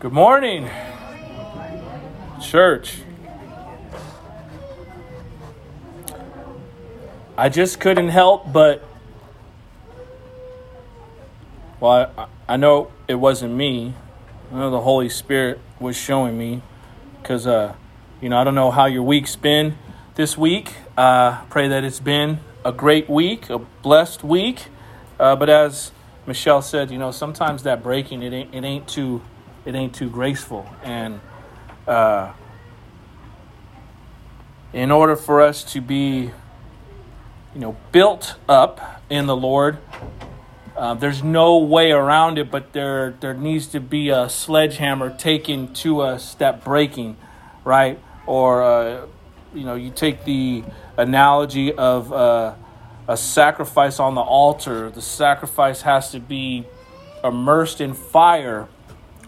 Good morning, church. I just couldn't help but. Well, I, I know it wasn't me. I know the Holy Spirit was showing me. Because, uh, you know, I don't know how your week's been this week. Uh, pray that it's been a great week, a blessed week. Uh, but as Michelle said, you know, sometimes that breaking it ain't it ain't too it ain't too graceful, and uh, in order for us to be, you know, built up in the Lord, uh, there's no way around it. But there there needs to be a sledgehammer taken to us that breaking, right? Or uh, you know, you take the analogy of uh, a sacrifice on the altar. The sacrifice has to be immersed in fire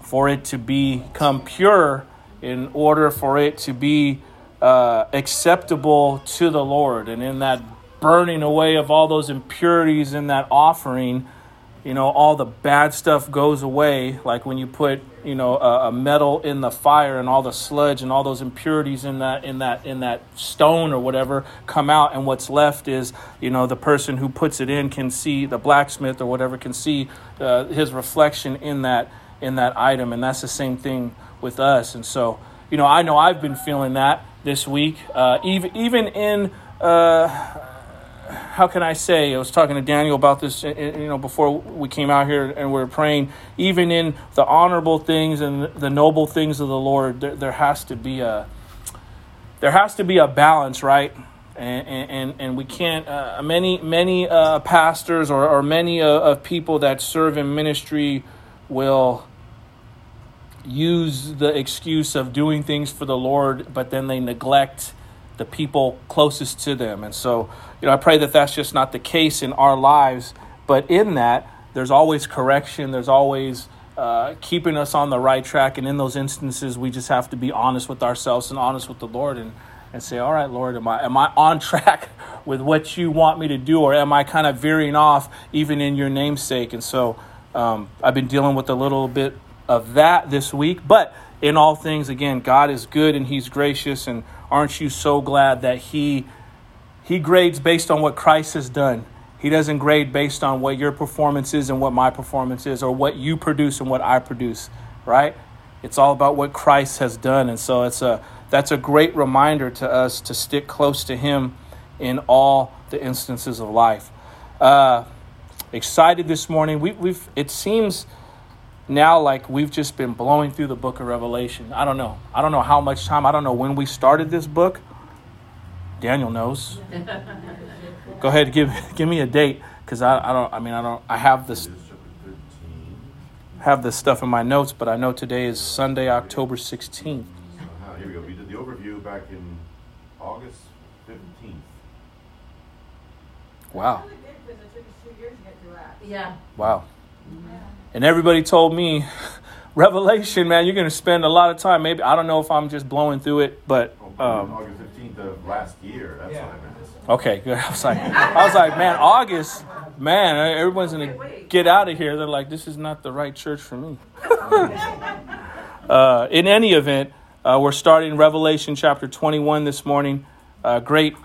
for it to become pure, in order for it to be uh, acceptable to the Lord. And in that burning away of all those impurities in that offering, you know, all the bad stuff goes away. Like when you put, you know, a, a, metal in the fire and all the sludge and all those impurities in that in that in that stone or whatever come out, and what's left is, you know, the person who puts it in can see the blacksmith or whatever can see uh, his reflection in that in that item, and that's the same thing with us. And so, you know, I know I've been feeling that this week, uh, even even in. Uh, how can I say? I was talking to Daniel about this, you know, before we came out here and we are praying. Even in the honorable things and the noble things of the Lord, there, there has to be a there has to be a balance, right? And and, and we can't. Uh, many many uh, pastors or, or many uh, of people that serve in ministry will use the excuse of doing things for the Lord, but then they neglect the people closest to them. And so, you know, I pray that that's just not the case in our lives, but in that, there's always correction, there's always uh, keeping us on the right track. And in those instances, we just have to be honest with ourselves and honest with the Lord and, and say, All right, Lord, am I, am I on track with what you want me to do, or am I kind of veering off even in your namesake? And so, um, I've been dealing with a little bit of that this week, but in all things, again, God is good and He's gracious. And aren't you so glad that He He grades based on what Christ has done? He doesn't grade based on what your performance is and what my performance is, or what you produce and what I produce, right? It's all about what Christ has done. And so it's a that's a great reminder to us to stick close to Him in all the instances of life. Uh, excited this morning. We, we've it seems now like we've just been blowing through the book of Revelation. I don't know. I don't know how much time. I don't know when we started this book. Daniel knows. Go ahead, give give me a date because I, I don't. I mean I don't. I have this have this stuff in my notes, but I know today is Sunday, October sixteenth. Uh, here we go. We did the overview back in August fifteenth. Wow. Yeah. Wow. And everybody told me, Revelation, man, you're going to spend a lot of time. Maybe, I don't know if I'm just blowing through it, but. Oh, um, August 15th of last year. That's yeah. what I meant. Okay, good. I was like, I was like, man, August, man, everyone's gonna get out of here. They're like, this is not the right church for me. uh, in any event, uh, we're starting Revelation chapter 21 this morning. Uh, great,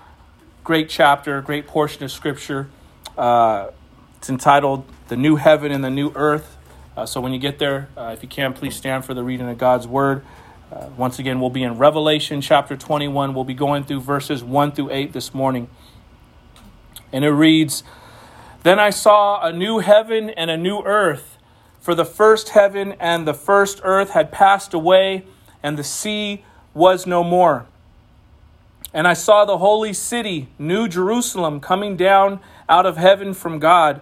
great chapter, great portion of scripture. Uh, it's entitled "The New Heaven and the New Earth." Uh, so when you get there, uh, if you can, please stand for the reading of God's Word. Uh, once again, we'll be in Revelation chapter 21. We'll be going through verses 1 through 8 this morning. And it reads Then I saw a new heaven and a new earth, for the first heaven and the first earth had passed away, and the sea was no more. And I saw the holy city, New Jerusalem, coming down out of heaven from God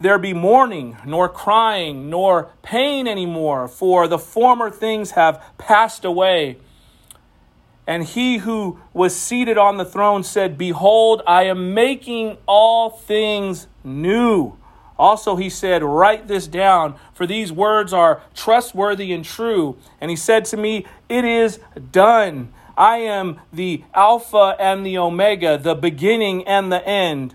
there be mourning, nor crying, nor pain anymore, for the former things have passed away. And he who was seated on the throne said, Behold, I am making all things new. Also, he said, Write this down, for these words are trustworthy and true. And he said to me, It is done. I am the Alpha and the Omega, the beginning and the end.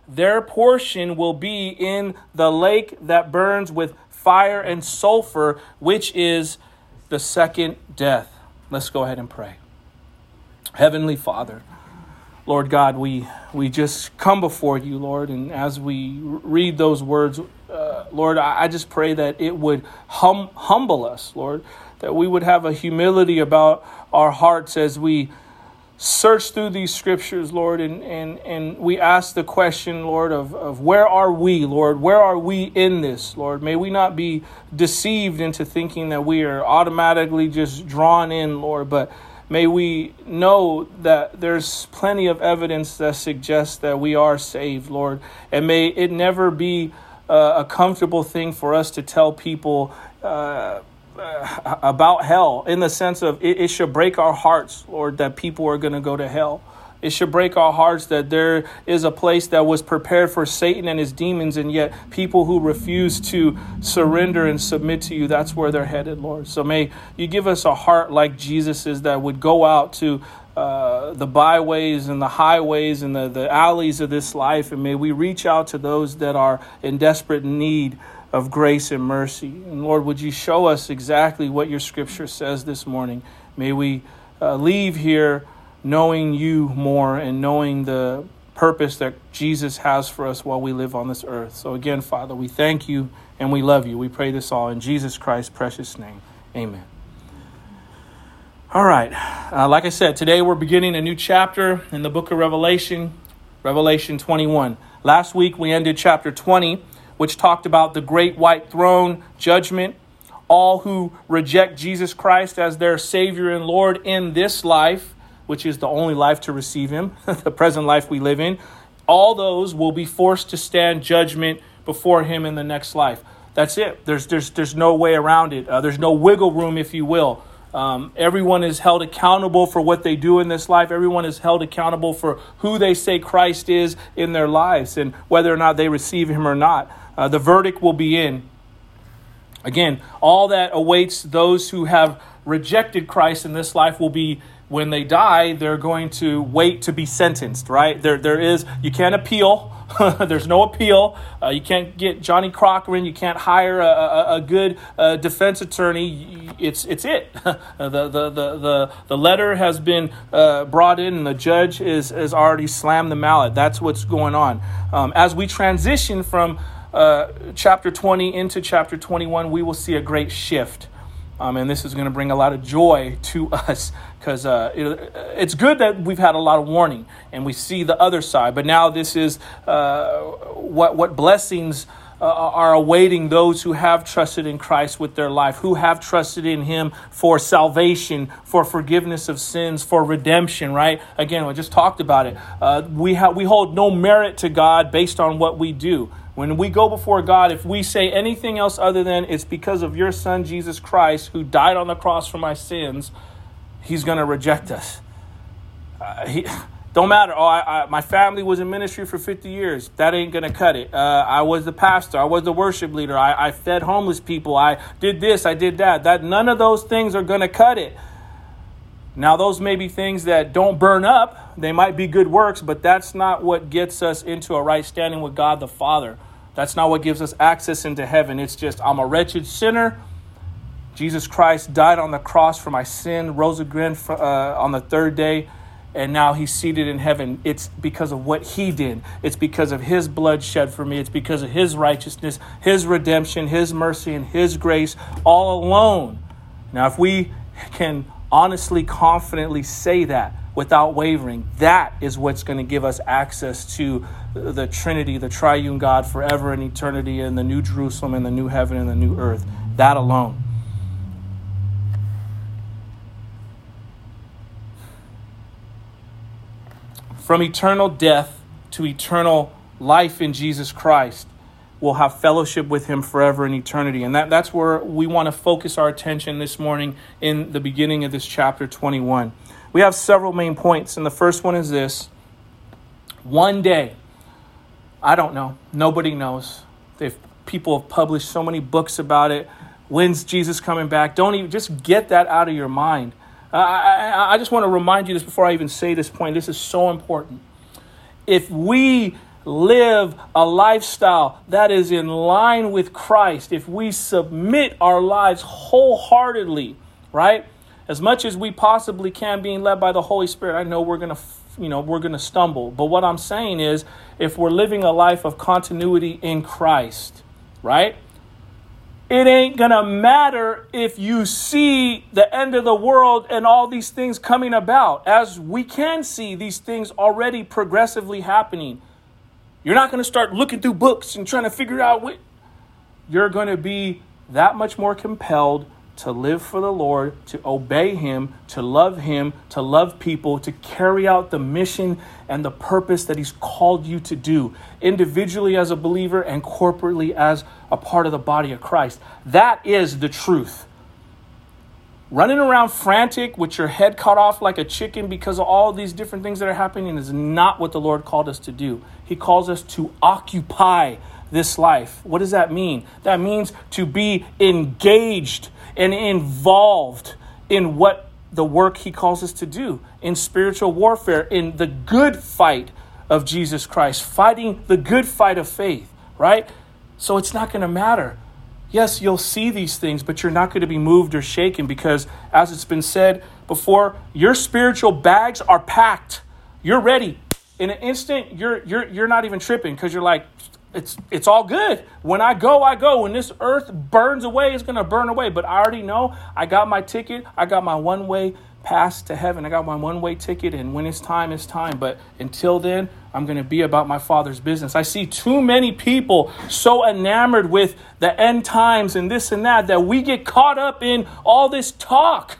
their portion will be in the lake that burns with fire and sulfur, which is the second death. Let's go ahead and pray. Heavenly Father, Lord God, we, we just come before you, Lord, and as we read those words, uh, Lord, I, I, just pray that it would hum, humble us, Lord, that we would have a humility about our hearts as we search through these scriptures, Lord, and, and, and we ask the question, Lord, of, of where are we, Lord? Where are we in this, Lord? May we not be deceived into thinking that we are automatically just drawn in, Lord, but may we know that there's plenty of evidence that suggests that we are saved, Lord, and may it never be a comfortable thing for us to tell people. Uh, uh, about hell in the sense of it, it should break our hearts, Lord, that people are going to go to hell. It should break our hearts that there is a place that was prepared for Satan and his demons, and yet people who refuse to surrender and submit to you, that's where they're headed, Lord. So may you give us a heart like Jesus's that would go out to uh, the byways and the highways and the, the alleys of this life, and may we reach out to those that are in desperate need of grace and mercy. And Lord, would you show us exactly what your scripture says this morning? May we uh, leave here knowing you more and knowing the purpose that Jesus has for us while we live on this earth. So, again, Father, we thank you and we love you. We pray this all in Jesus Christ's precious name. Amen. All right. Uh, like I said, today we're beginning a new chapter in the book of Revelation, Revelation 21. Last week we ended chapter 20 which talked about the great white throne judgment. All who reject Jesus Christ as their Savior and Lord in this life, which is the only life to receive Him, the present life we live in, all those will be forced to stand judgment before Him in the next life. That's it. There's, there's, there's no way around it. Uh, there's no wiggle room, if you will. Um, everyone is held accountable for what they do in this life. Everyone is held accountable for who they say Christ is in their lives and whether or not they receive Him or not. Uh, the verdict will be in. Again, all that awaits those who have rejected Christ in this life will be when they die, they're going to wait to be sentenced, right? There, there is, you can't appeal. There's no appeal. Uh, you can't get Johnnie Cochran. You can't hire a, a, a good uh, defense attorney. It's, it's it. the, the, the, the, the letter has been uh, brought in, and the judge is, has already slammed the mallet. That's what's going on. Um, as we transition from uh, chapter 20 into chapter 21, we will see a great shift. Um, and this is going to bring a lot of joy to us because uh, it, it's good that we've had a lot of warning and we see the other side. But now this is uh, what, what blessings uh, are awaiting those who have trusted in Christ with their life, who have trusted in Him for salvation, for forgiveness of sins, for redemption, right? Again, we just talked about it. Uh, we, ha- we hold no merit to God based on what we do. When we go before God, if we say anything else other than it's because of your Son, Jesus Christ, who died on the cross for my sins, He's going to reject us. Uh, he, don't matter. Oh, I, I, my family was in ministry for 50 years. That ain't going to cut it. Uh, I was the pastor. I was the worship leader. I, I fed homeless people. I did this. I did that. That None of those things are going to cut it. Now, those may be things that don't burn up. They might be good works, but that's not what gets us into a right standing with God the Father. That's not what gives us access into heaven. It's just, I'm a wretched sinner. Jesus Christ died on the cross for my sin, rose again uh, on the third day, and now he's seated in heaven. It's because of what he did. It's because of his blood shed for me. It's because of his righteousness, his redemption, his mercy, and his grace all alone. Now, if we can honestly, confidently say that, without wavering. That is what's going to give us access to the Trinity, the triune God forever and eternity, and the new Jerusalem and the new heaven and the new earth. That alone. From eternal death to eternal life in Jesus Christ, we'll have fellowship with Him forever in eternity. And that, that's where we want to focus our attention this morning in the beginning of this chapter 21. We have several main points, and the first one is this one day, I don't know, nobody knows. They've, people have published so many books about it. When's Jesus coming back? Don't even just get that out of your mind. I, I, I just want to remind you this before I even say this point. This is so important. If we live a lifestyle that is in line with Christ, if we submit our lives wholeheartedly, right? As much as we possibly can being led by the Holy Spirit, I know we're going to you know, we're going to stumble. But what I'm saying is if we're living a life of continuity in Christ, right? It ain't going to matter if you see the end of the world and all these things coming about, as we can see these things already progressively happening. You're not going to start looking through books and trying to figure out what. You're going to be that much more compelled to live for the Lord, to obey Him, to love Him, to love people, to carry out the mission and the purpose that He's called you to do, individually as a believer and corporately as a part of the body of Christ. That is the truth. Running around frantic with your head cut off like a chicken because of all these different things that are happening is not what the Lord called us to do. He calls us to occupy this life. What does that mean? That means to be engaged and involved in what the work he calls us to do in spiritual warfare, in the good fight of Jesus Christ, fighting the good fight of faith, right? So it's not going to matter. Yes, you'll see these things, but you're not going to be moved or shaken because, as it's been said before, your spiritual bags are packed. You're ready. In an instant, you're you're you're not even tripping because you're like, it's it's all good. When I go, I go. When this earth burns away, it's gonna burn away. But I already know I got my ticket. I got my one way pass to heaven. I got my one way ticket, and when it's time, it's time. But until then, I'm gonna be about my father's business. I see too many people so enamored with the end times and this and that that we get caught up in all this talk.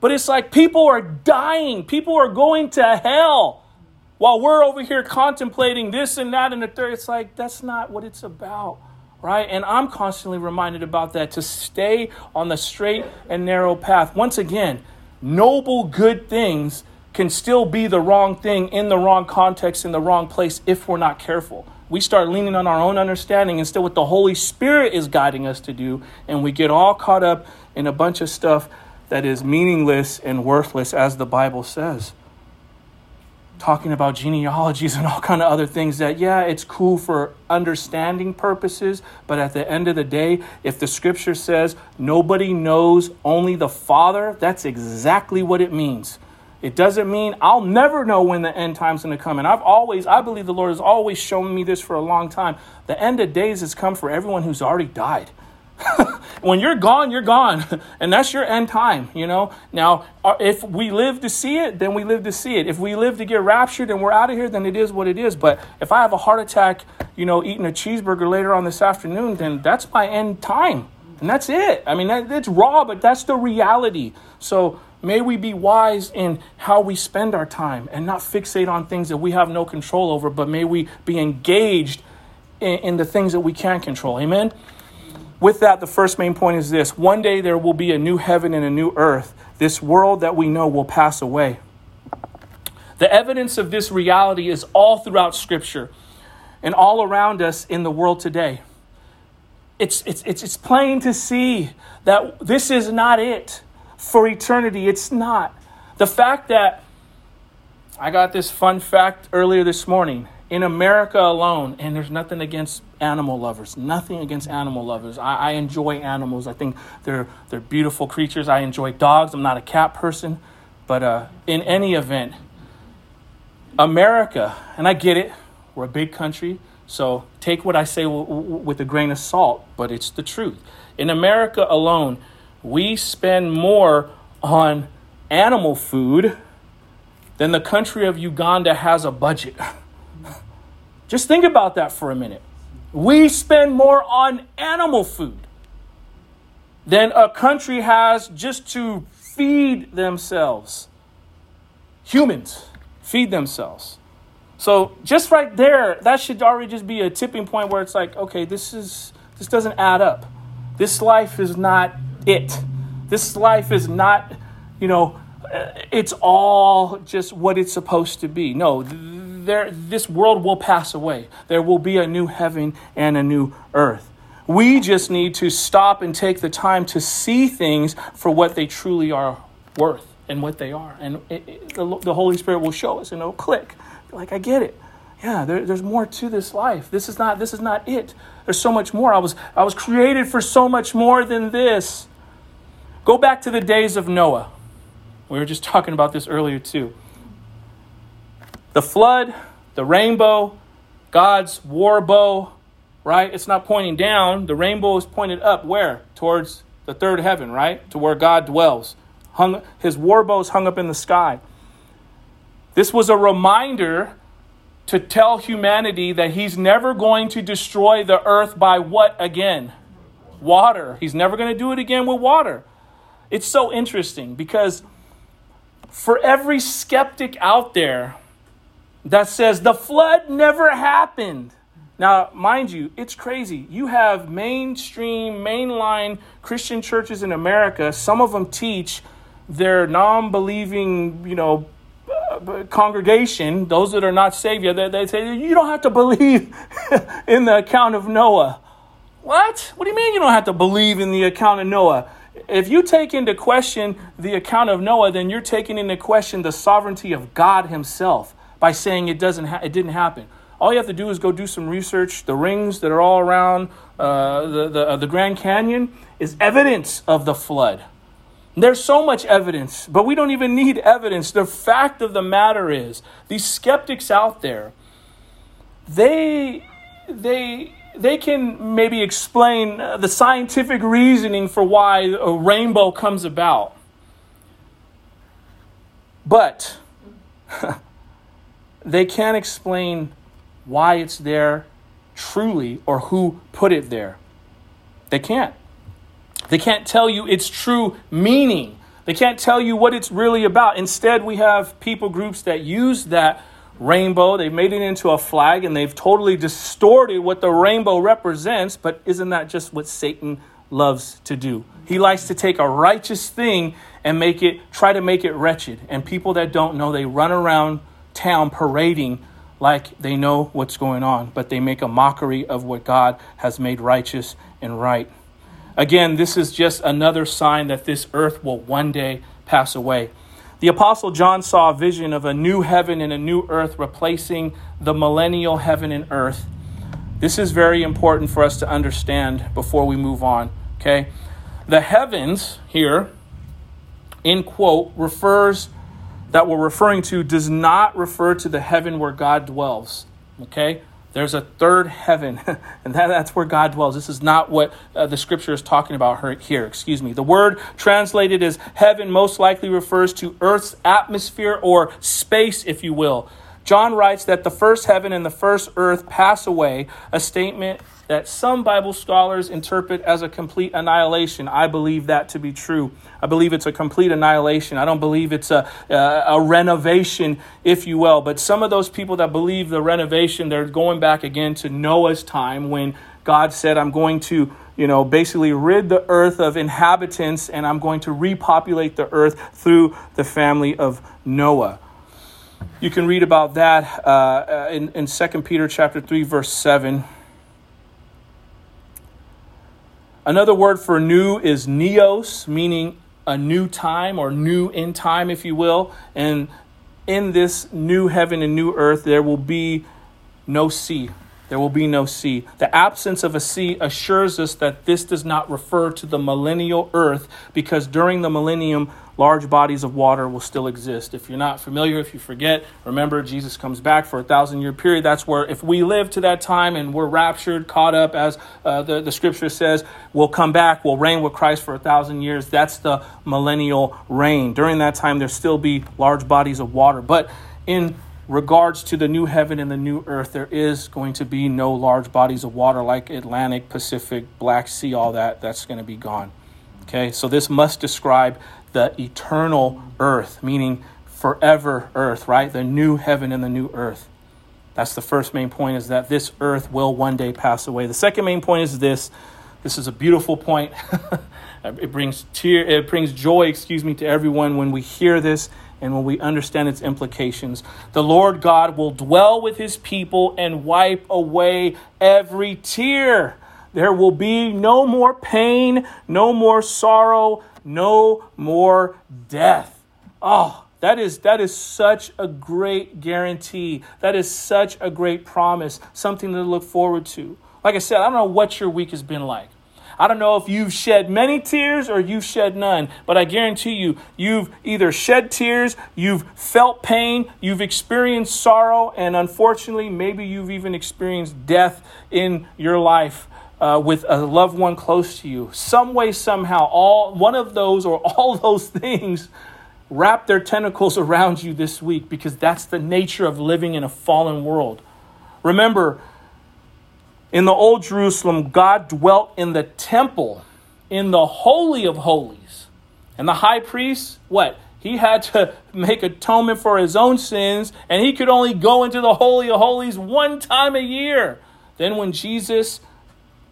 But it's like people are dying. People are going to hell while we're over here contemplating this and that and the third, it's like that's not what it's about, right? And I'm constantly reminded about that to stay on the straight and narrow path. Once again, noble, good things can still be the wrong thing in the wrong context, in the wrong place if we're not careful. We start leaning on our own understanding instead what the Holy Spirit is guiding us to do, and we get all caught up in a bunch of stuff that is meaningless and worthless, as the Bible says talking about genealogies and all kind of other things that yeah it's cool for understanding purposes but at the end of the day if the scripture says nobody knows only the father that's exactly what it means it doesn't mean I'll never know when the end time's going to come. And I've always, I believe the Lord has always shown me this for a long time. The end of days has come for everyone who's already died. when you're gone, you're gone. And that's your end time, you know? Now, uh, if we live to see it, then we live to see it. If we live to get raptured and we're out of here, then it is what it is. But if I have a heart attack, you know, eating a cheeseburger later on this afternoon, then that's my end time. And that's it. I mean, it's raw, but that's the reality. So may we be wise in how we spend our time and not fixate on things that we have no control over, but may we be engaged in, in the things that we can control. Amen? With that, the first main point is this one day there will be a new heaven and a new earth. This world that we know will pass away. The evidence of this reality is all throughout Scripture and all around us in the world today. It's, it's, it's, it's plain to see that this is not it for eternity. It's not. The fact that I got this fun fact earlier this morning in America alone, and there's nothing against animal lovers, nothing against animal lovers. I, I, enjoy animals. I think they're they're beautiful creatures. I enjoy dogs. I'm not a cat person, but uh, in any event, America, and I get it. We're a big country, so take what I say w- w- with a grain of salt, but it's the truth. In America alone, we spend more on animal food than the country of Uganda has a budget. Just think about that for a minute. We spend more on animal food than a country has just to feed themselves. Humans feed themselves. So just right there, that should already just be a tipping point where it's like, okay, this is this doesn't add up. This life is not it. This life is not, you know, uh, it's all just what it's supposed to be. No, there this world will pass away. There will be a new heaven and a new earth. We just need to stop and take the time to see things for what they truly are worth and what they are. And it, it, the, the, Holy Spirit will show us and it'll click. Like, I get it. Yeah, there, there's more to this life. This is not this is not it. There's so much more. I was I was created for so much more than this. Go back to the days of Noah. We were just talking about this earlier too. The flood, the rainbow, God's war bow, right? It's not pointing down. The rainbow is pointed up where? Towards the third heaven, right? To where God dwells. Hung, his war bow is hung up in the sky. This was a reminder to tell humanity that he's never going to destroy the earth by what again? Water. He's never going to do it again with water. It's so interesting because for every skeptic out there that says the flood never happened, now, mind you, it's crazy. You have mainstream, mainline Christian churches in America. Some of them teach their non believing, you know, congregation, those that are not saved yet, they, they say, you don't have to believe in the account of Noah. What? What do you mean you don't have to believe in the account of Noah? If you take into question the account of Noah, then you're taking into question the sovereignty of God Himself by saying it doesn't ha- it didn't happen. All you have to do is go do some research. The rings that are all around uh, the, the, uh, the Grand Canyon is evidence of the flood. There's so much evidence, but we don't even need evidence. The fact of the matter is, these skeptics out there, they, they, they can maybe explain uh, the scientific reasoning for why a rainbow comes about. But they can't explain why it's there truly or who put it there. They can't. They can't tell you its true meaning. They can't tell you what it's really about. Instead, we have people groups that use that rainbow, they've made it into a flag, and they've totally distorted what the rainbow represents. But isn't that just what Satan loves to do? He likes to take a righteous thing and make it try to make it wretched. And people that don't know, they run around town parading like they know what's going on, but they make a mockery of what God has made righteous and right. Again, this is just another sign that this earth will one day pass away. The Apostle John saw a vision of a new heaven and a new earth replacing the millennial heaven and earth. This is very important for us to understand before we move on. Okay? The heavens here, in quote, refers that we're referring to does not refer to the heaven where God dwells. Okay? There's a third heaven, and that, that's where God dwells. This is not what uh, the scripture is talking about here. Excuse me. The word translated as heaven most likely refers to Earth's atmosphere or space, if you will. John writes that the first heaven and the first earth pass away, a statement that some Bible scholars interpret as a complete annihilation. I believe that to be true. I believe it's a complete annihilation. I don't believe it's a, a, a, renovation, if you will. But some of those people that believe the renovation, they're going back again to Noah's time when God said, I'm going to, you know, basically rid the earth of inhabitants and I'm going to repopulate the earth through the family of Noah. You can read about that uh, in, in 2 Peter chapter 3, verse 7. Another word for new is neos, meaning a new time or new in time, if you will. And in this new heaven and new earth, there will be no sea. There will be no sea. The absence of a sea assures us that this does not refer to the millennial earth because during the millennium, large bodies of water will still exist. If you're not familiar, if you forget, remember Jesus comes back for a thousand year period. That's where, if we live to that time and we're raptured, caught up, as uh, the, the scripture says, we'll come back, we'll reign with Christ for a thousand years. That's the millennial reign. During that time, there'll still be large bodies of water. But in regards to the new heaven and the new earth, there is going to be no large bodies of water like Atlantic, Pacific, Black Sea, all that. That's going to be gone. Okay, so this must describe the eternal earth, meaning forever earth, right? The new heaven and the new earth. That's the first main point is that this earth will one day pass away. The second main point is this. This is a beautiful point. it brings tear it brings joy, excuse me, to everyone when we hear this and when we understand its implications. The Lord God will dwell with his people and wipe away every tear. There will be no more pain, no more sorrow, no more death. Oh, that is, that is such a great guarantee. That is such a great promise, something to look forward to. Like I said, I don't know what your week has been like. I don't know if you've shed many tears or you've shed none, but I guarantee you, you've either shed tears, you've felt pain, you've experienced sorrow, and unfortunately, maybe you've even experienced death in your life uh, with a loved one close to you. Some way, somehow, all one of those or all those things wrap their tentacles around you this week because that's the nature of living in a fallen world. Remember, in the Old Jerusalem, God dwelt in the temple, in the Holy of Holies. And the high priest, what? He had to make atonement for his own sins, and he could only go into the Holy of Holies one time a year. Then, when Jesus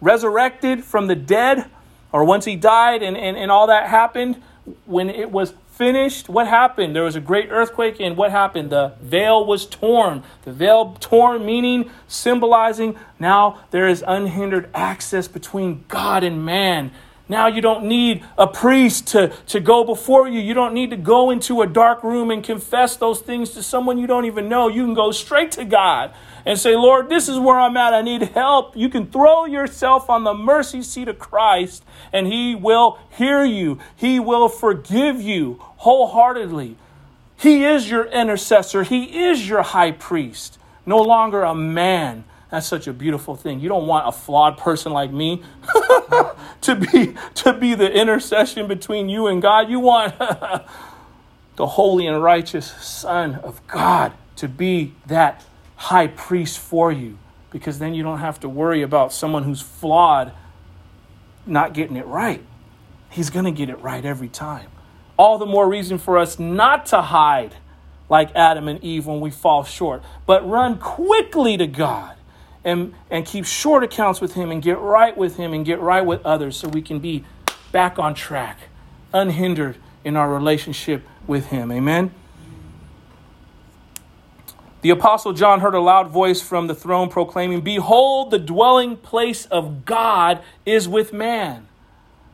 resurrected from the dead, or once he died and, and, and all that happened, when it was finished, what happened? There was a great earthquake, and what happened? The veil was torn. The veil torn, meaning symbolizing now there is unhindered access between God and man. Now you don't need a priest to, to go before you. You don't need to go into a dark room and confess those things to someone you don't even know. You can go straight to God and say, Lord, this is where I'm at. I need help. You can throw yourself on the mercy seat of Christ, and He will hear you. He will forgive you wholeheartedly. He is your intercessor, He is your high priest, no longer a man. That's such a beautiful thing. You don't want a flawed person like me to be to be the intercession between you and God. You want the holy and righteous Son of God to be that high priest for you because then you don't have to worry about someone who's flawed not getting it right. He's going to get it right every time. All the more reason for us not to hide like Adam and Eve when we fall short, but run quickly to God and, and keep short accounts with Him and get right with Him and get right with others so we can be back on track, unhindered in our relationship with Him. Amen. The Apostle John heard a loud voice from the throne proclaiming, Behold, the dwelling place of God is with man.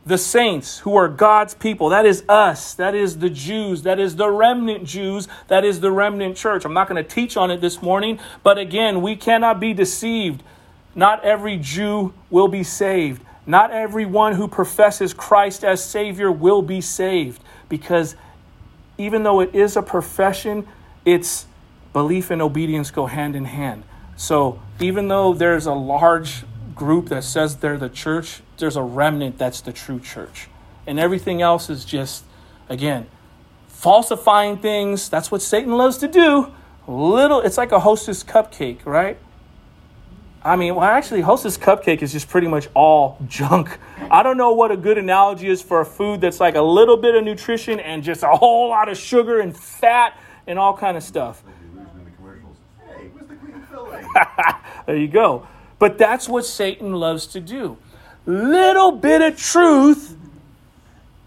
The saints who are God's people, that is us, that is the Jews, that is the remnant Jews, that is the remnant church. I'm not going to teach on it this morning, but again, we cannot be deceived. Not every Jew will be saved. Not everyone who professes Christ as Savior will be saved because even though it is a profession, it's belief and obedience go hand in hand. So even though there's a large group that says they're the church, there's a remnant that's the true church. And everything else is just, again, falsifying things. That's what Satan loves to do. Little, it's like a hostess cupcake, right? I mean, well, actually, Hostess Cupcake is just pretty much all junk. I don't know what a good analogy is for a food that's like a little bit of nutrition and just a whole lot of sugar and fat and all kind of stuff. there you go. But that's what Satan loves to do. Little bit of truth,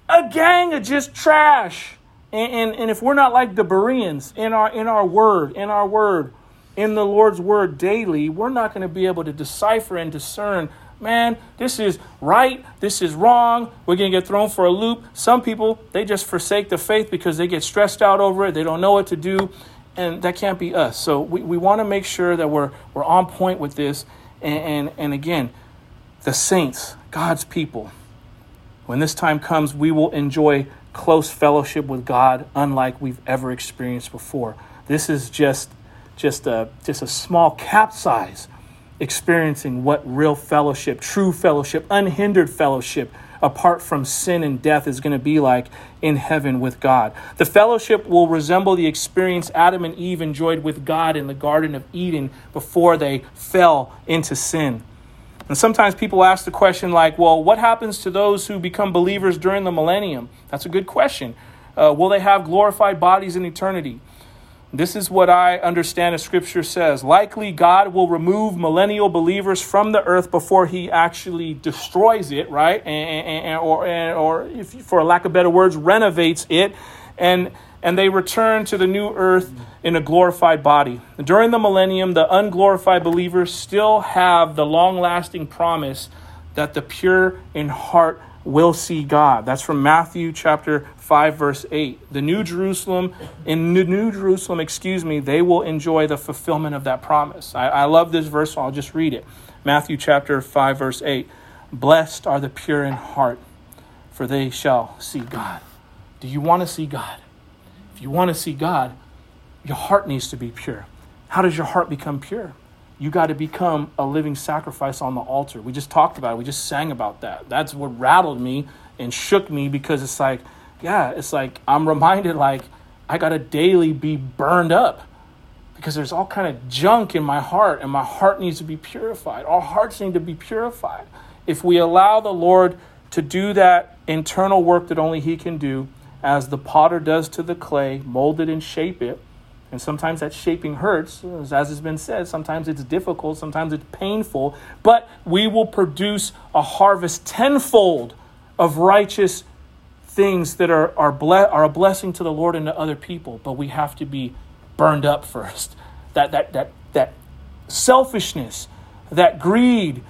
a gang of just trash. And, and, and if we're not like the Bereans in our in our word, in our word, in the Lord's word daily, we're not going to be able to decipher and discern man, this is right, this is wrong, we're going to get thrown for a loop. Some people, they just forsake the faith because they get stressed out over it, they don't know what to do and that can't be us. So we, we want to make sure that we're, we're on point with this. And, and, and again, the saints, God's people, when this time comes, we will enjoy close fellowship with God unlike we've ever experienced before. This is just just a just a small capsize experiencing what real fellowship, true fellowship, unhindered fellowship apart from sin and death is going to be like in heaven with God. The fellowship will resemble the experience Adam and Eve enjoyed with God in the Garden of Eden before they fell into sin. And sometimes people ask the question, like, well, what happens to those who become believers during the millennium? That's a good question. Uh, will they have glorified bodies in eternity? This is what I understand as Scripture says. Likely, God will remove millennial believers from the earth before He actually destroys it, right? And, and, or, and, or if, for lack of better words, renovates it. And and they return to the new earth in a glorified body. During the millennium, the unglorified believers still have the long lasting promise that the pure in heart will see God. That's from Matthew chapter 5 verse 8. The new Jerusalem in new Jerusalem, excuse me, they will enjoy the fulfillment of that promise. I, I love this verse, so I'll just read it. Matthew chapter 5 verse 8. Blessed are the pure in heart, for they shall see God. Do you want to see God? If you want to see God, your heart needs to be pure. How does your heart become pure? You got to become a living sacrifice on the altar. We just talked about it. We just sang about that. That's what rattled me and shook me because it's like, yeah, it's like I'm reminded like I got to daily be burned up because there's all kind of junk in my heart and my heart needs to be purified. Our hearts need to be purified. If we allow the Lord to do that internal work that only he can do, as the potter does to the clay, mold it and shape it. And sometimes that shaping hurts, as has been said. Sometimes it's difficult, sometimes it's painful, but we will produce a harvest tenfold of righteous things that are, are, ble- are a blessing to the Lord and to other people. But we have to be burned up first. That, that, that, that selfishness, that greed,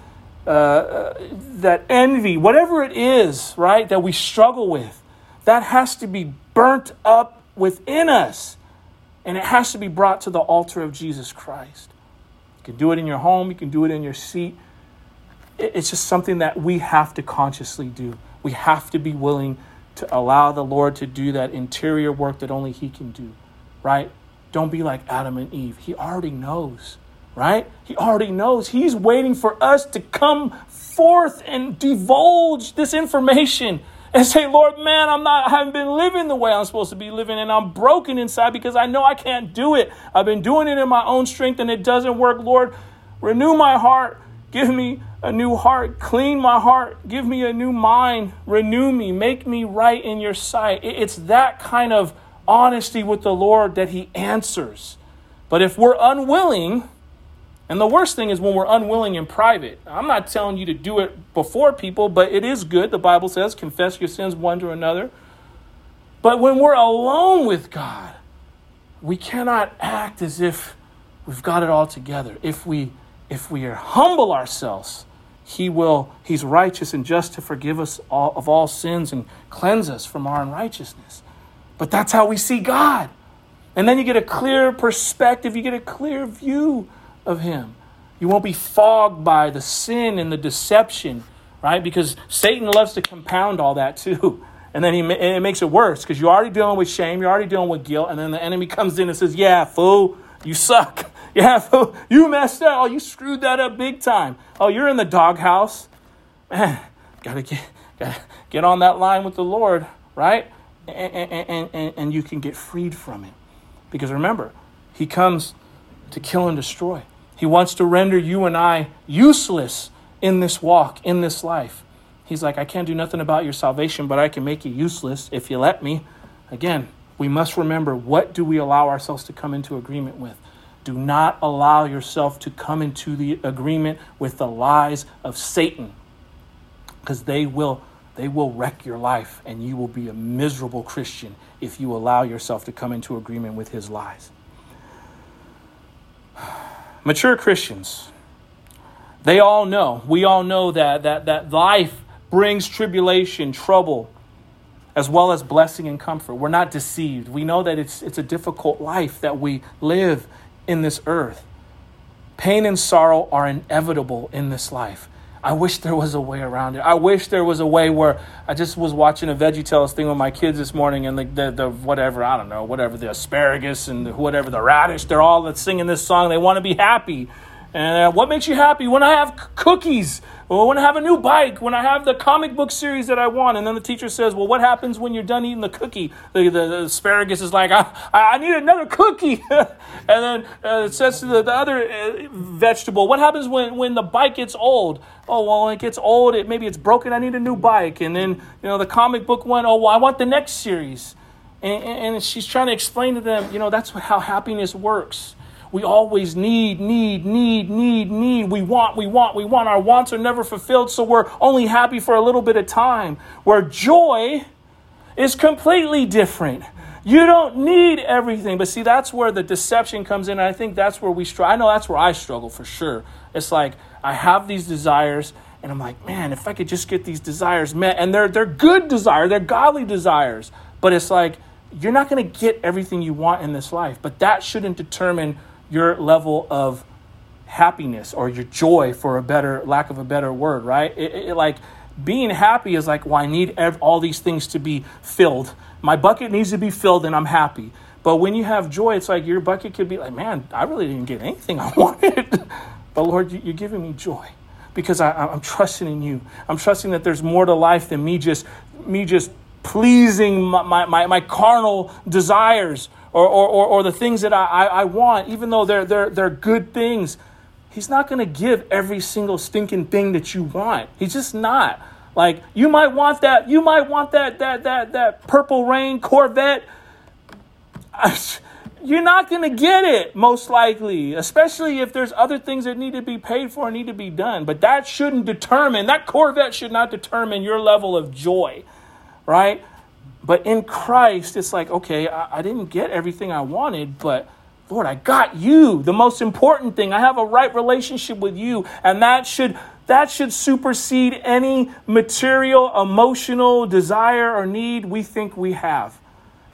uh, uh that envy, whatever it is, right, that we struggle with that has to be burnt up within us. And it has to be brought to the altar of Jesus Christ. You can do it in your home, you can do it in your seat. It's just something that we have to consciously do. We have to be willing to allow the Lord to do that interior work that only He can do, right? Don't be like Adam and Eve. He already knows, right? He already knows. He's waiting for us to come forth and divulge this information and say, Lord, man, I'm not, I haven't been living the way I'm supposed to be living, and I'm broken inside because I know I can't do it. I've been doing it in my own strength and it doesn't work. Lord, renew my heart. Give me a new heart. Clean my heart. Give me a new mind. Renew me. Make me right in your sight. It's that kind of honesty with the Lord that He answers. But if we're unwilling, and the worst thing is when we're unwilling in private. I'm not telling you to do it before people, but it is good. The Bible says, confess your sins one to another. But when we're alone with God, we cannot act as if we've got it all together. If we if we humble ourselves, he will he's righteous and just to forgive us all, of all sins and cleanse us from our unrighteousness. But that's how we see God. And then you get a clear perspective, you get a clear view of Him. You won't be fogged by the sin and the deception, right? Because Satan loves to compound all that too. And then he, and it makes it worse because you're already dealing with shame, you're already dealing with guilt, and then the enemy comes in and says, Yeah, fool, you suck. Yeah, fool, you messed up. Oh, you screwed that up big time. Oh, you're in the doghouse. Man, gotta get, gotta get on that line with the Lord, right? And, and, and, and you can get freed from it. Because remember, he comes to kill and destroy. He wants to render you and I useless in this walk, in this life. He's like, I can't do nothing about your salvation, but I can make you useless if you let me. Again, we must remember what do we allow ourselves to come into agreement with? Do not allow yourself to come into the agreement with the lies of Satan because they will they will wreck your life and you will be a miserable Christian if you allow yourself to come into agreement with his lies. Mature Christians, they all know, we all know that, that, that life brings tribulation, trouble, as well as blessing and comfort. We're not deceived. We know that it's, it's a difficult life that we live in this earth. Pain and sorrow are inevitable in this life. I wish there was a way around it. I wish there was a way where I just was watching a Veggie Tales thing with my kids this morning, and the, the, the whatever I don't know, whatever the asparagus and the, whatever the radish, they're all singing this song. They want to be happy, and uh, what makes you happy? When I have cookies, or when I have a new bike, when I have the comic book series that I want. And then the teacher says, Well, what happens when you're done eating the cookie? The, the, the asparagus is like, I, I need another cookie. and then uh, it says to the, the other uh, vegetable, What happens when, when the bike gets old? Oh, well, when it gets old, it, maybe it's broken. I need a new bike. And then, you know, the comic book one, Oh, well, I want the next series. And, and she's trying to explain to them, you know, that's how happiness works we always need, need, need, need, need. We want, we want, we want. Our wants are never fulfilled, so we're only happy for a little bit of time. Where joy is completely different. You don't need everything. But see, that's where the deception comes in. I think that's where we struggle. I know that's where I struggle for sure. It's like I have these desires, and I'm like, man, if I could just get these desires met, and they're they're good desires, they're godly desires. But it's like you're not going to get everything you want in this life. But that shouldn't determine your level of happiness or your joy for a better lack of a better word right? It, it, like being happy is like well i need ev- all these things to be filled. My bucket needs to be filled and i'm happy. But when you have joy it's like your bucket could be like man i really didn't get anything i wanted. But lord you, are giving me joy because I, i'm trusting in you. I'm trusting that there's more to life than me just me just pleasing my, my, my carnal desires or, or, or, or the things that I, I, I want, even though they're, they're, they're good things, He's not going to give every single stinking thing that you want. He's just not. Like you might want that, you might want that that that that purple rain Corvette. You're not going to get it most likely, especially if there's other things that need to be paid for and need to be done. But that shouldn't determine that Corvette should not determine your level of joy, right? But in Christ, it's like, okay, I, I, didn't get everything I wanted, but Lord, I got you. The most important thing, I have a right relationship with you, and that should that should supersede any material, emotional desire or need we think we have.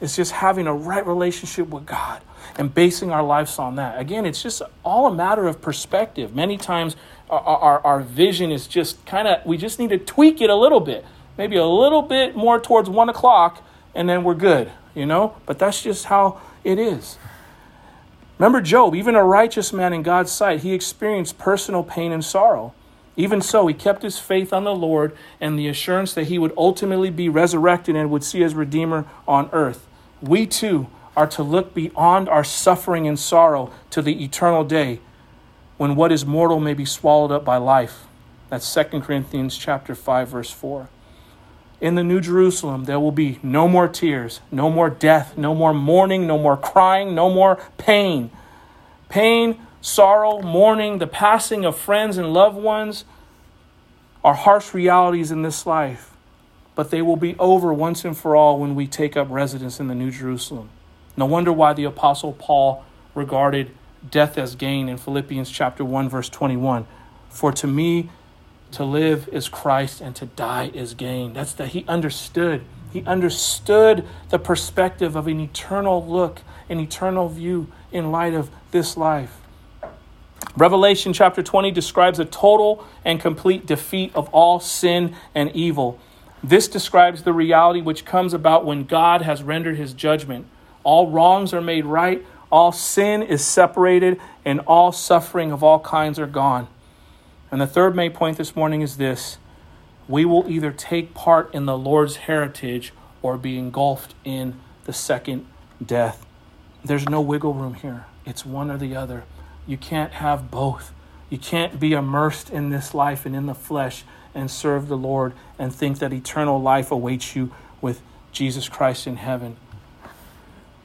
It's just having a right relationship with God and basing our lives on that. Again, it's just all a matter of perspective. Many times our, our, our vision is just kind of, we just need to tweak it a little bit maybe a little bit more towards one o'clock, and then we're good, you know? But that's just how it is. Remember Job, even a righteous man in God's sight, he experienced personal pain and sorrow. Even so, he kept his faith on the Lord and the assurance that he would ultimately be resurrected and would see his Redeemer on earth. We too are to look beyond our suffering and sorrow to the eternal day when what is mortal may be swallowed up by life. That's 2 Corinthians chapter 5 verse 4 in the New Jerusalem, there will be no more tears, no more death, no more mourning, no more crying, no more pain. Pain, sorrow, mourning, the passing of friends and loved ones are harsh realities in this life, but they will be over once and for all when we take up residence in the New Jerusalem. No wonder why the Apostle Paul regarded death as gain in Philippians chapter 1 verse 21. For to me to live is Christ and to die is gain. That's that he understood. He understood the perspective of an eternal look, an eternal view in light of this life. Revelation chapter 20 describes a total and complete defeat of all sin and evil. This describes the reality which comes about when God has rendered his judgment. All wrongs are made right, all sin is separated, and all suffering of all kinds are gone. And the third main point this morning is this we will either take part in the Lord's heritage or be engulfed in the second death. There's no wiggle room here. It's one or the other. You can't have both. You can't be immersed in this life and in the flesh and serve the Lord and think that eternal life awaits you with Jesus Christ in heaven.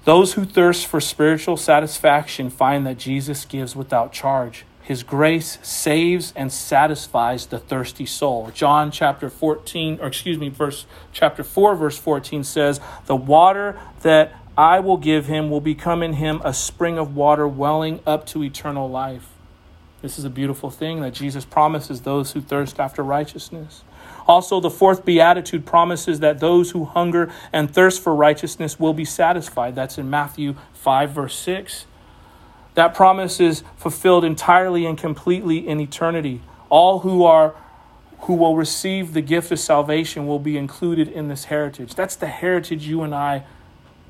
Those who thirst for spiritual satisfaction find that Jesus gives without charge. His grace saves and satisfies the thirsty soul. John chapter 14, or excuse me, verse chapter 4, verse 14 says, The water that I will give him will become in him a spring of water welling up to eternal life. This is a beautiful thing that Jesus promises those who thirst after righteousness. Also, the fourth beatitude promises that those who hunger and thirst for righteousness will be satisfied. That's in Matthew 5, verse 6. That promise is fulfilled entirely and completely in eternity. All who are who will receive the gift of salvation will be included in this heritage. That's the heritage you and I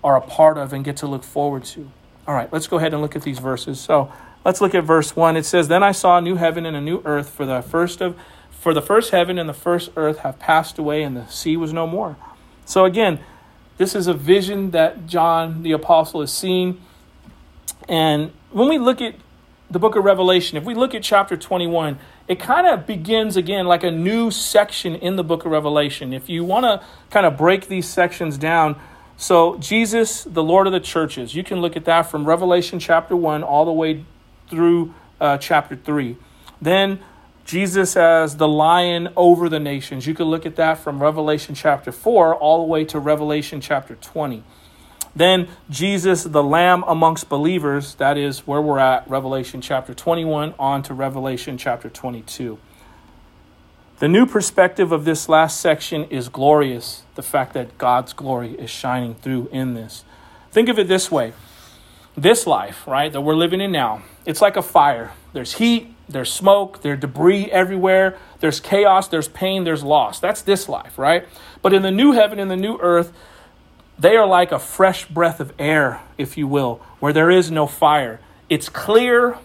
are a part of and get to look forward to. All right, let's go ahead and look at these verses. So, let's look at verse 1. It says, "Then I saw a new heaven and a new earth, for the first of for the first heaven and the first earth have passed away and the sea was no more." So again, this is a vision that John the apostle is seeing. And when we look at the book of Revelation, if we look at chapter 21, it kind of begins again like a new section in the book of Revelation. If you want to kind of break these sections down, so Jesus, the Lord of the churches, you can look at that from Revelation chapter 1 all the way through uh, chapter 3. Then Jesus as the lion over the nations. You can look at that from Revelation chapter 4 all the way to Revelation chapter 20. Then Jesus, the Lamb amongst believers, that is where we're at, Revelation chapter 21 on to Revelation chapter 22. The new perspective of this last section is glorious, the fact that God's glory is shining through in this. Think of it this way this life, right, that we're living in now, it's like a fire. There's heat, there's smoke, there's debris everywhere, there's chaos, there's pain, there's loss. That's this life, right? But in the new heaven and the new earth, they are like a fresh breath of air, if you will, where there is no fire. It's clear,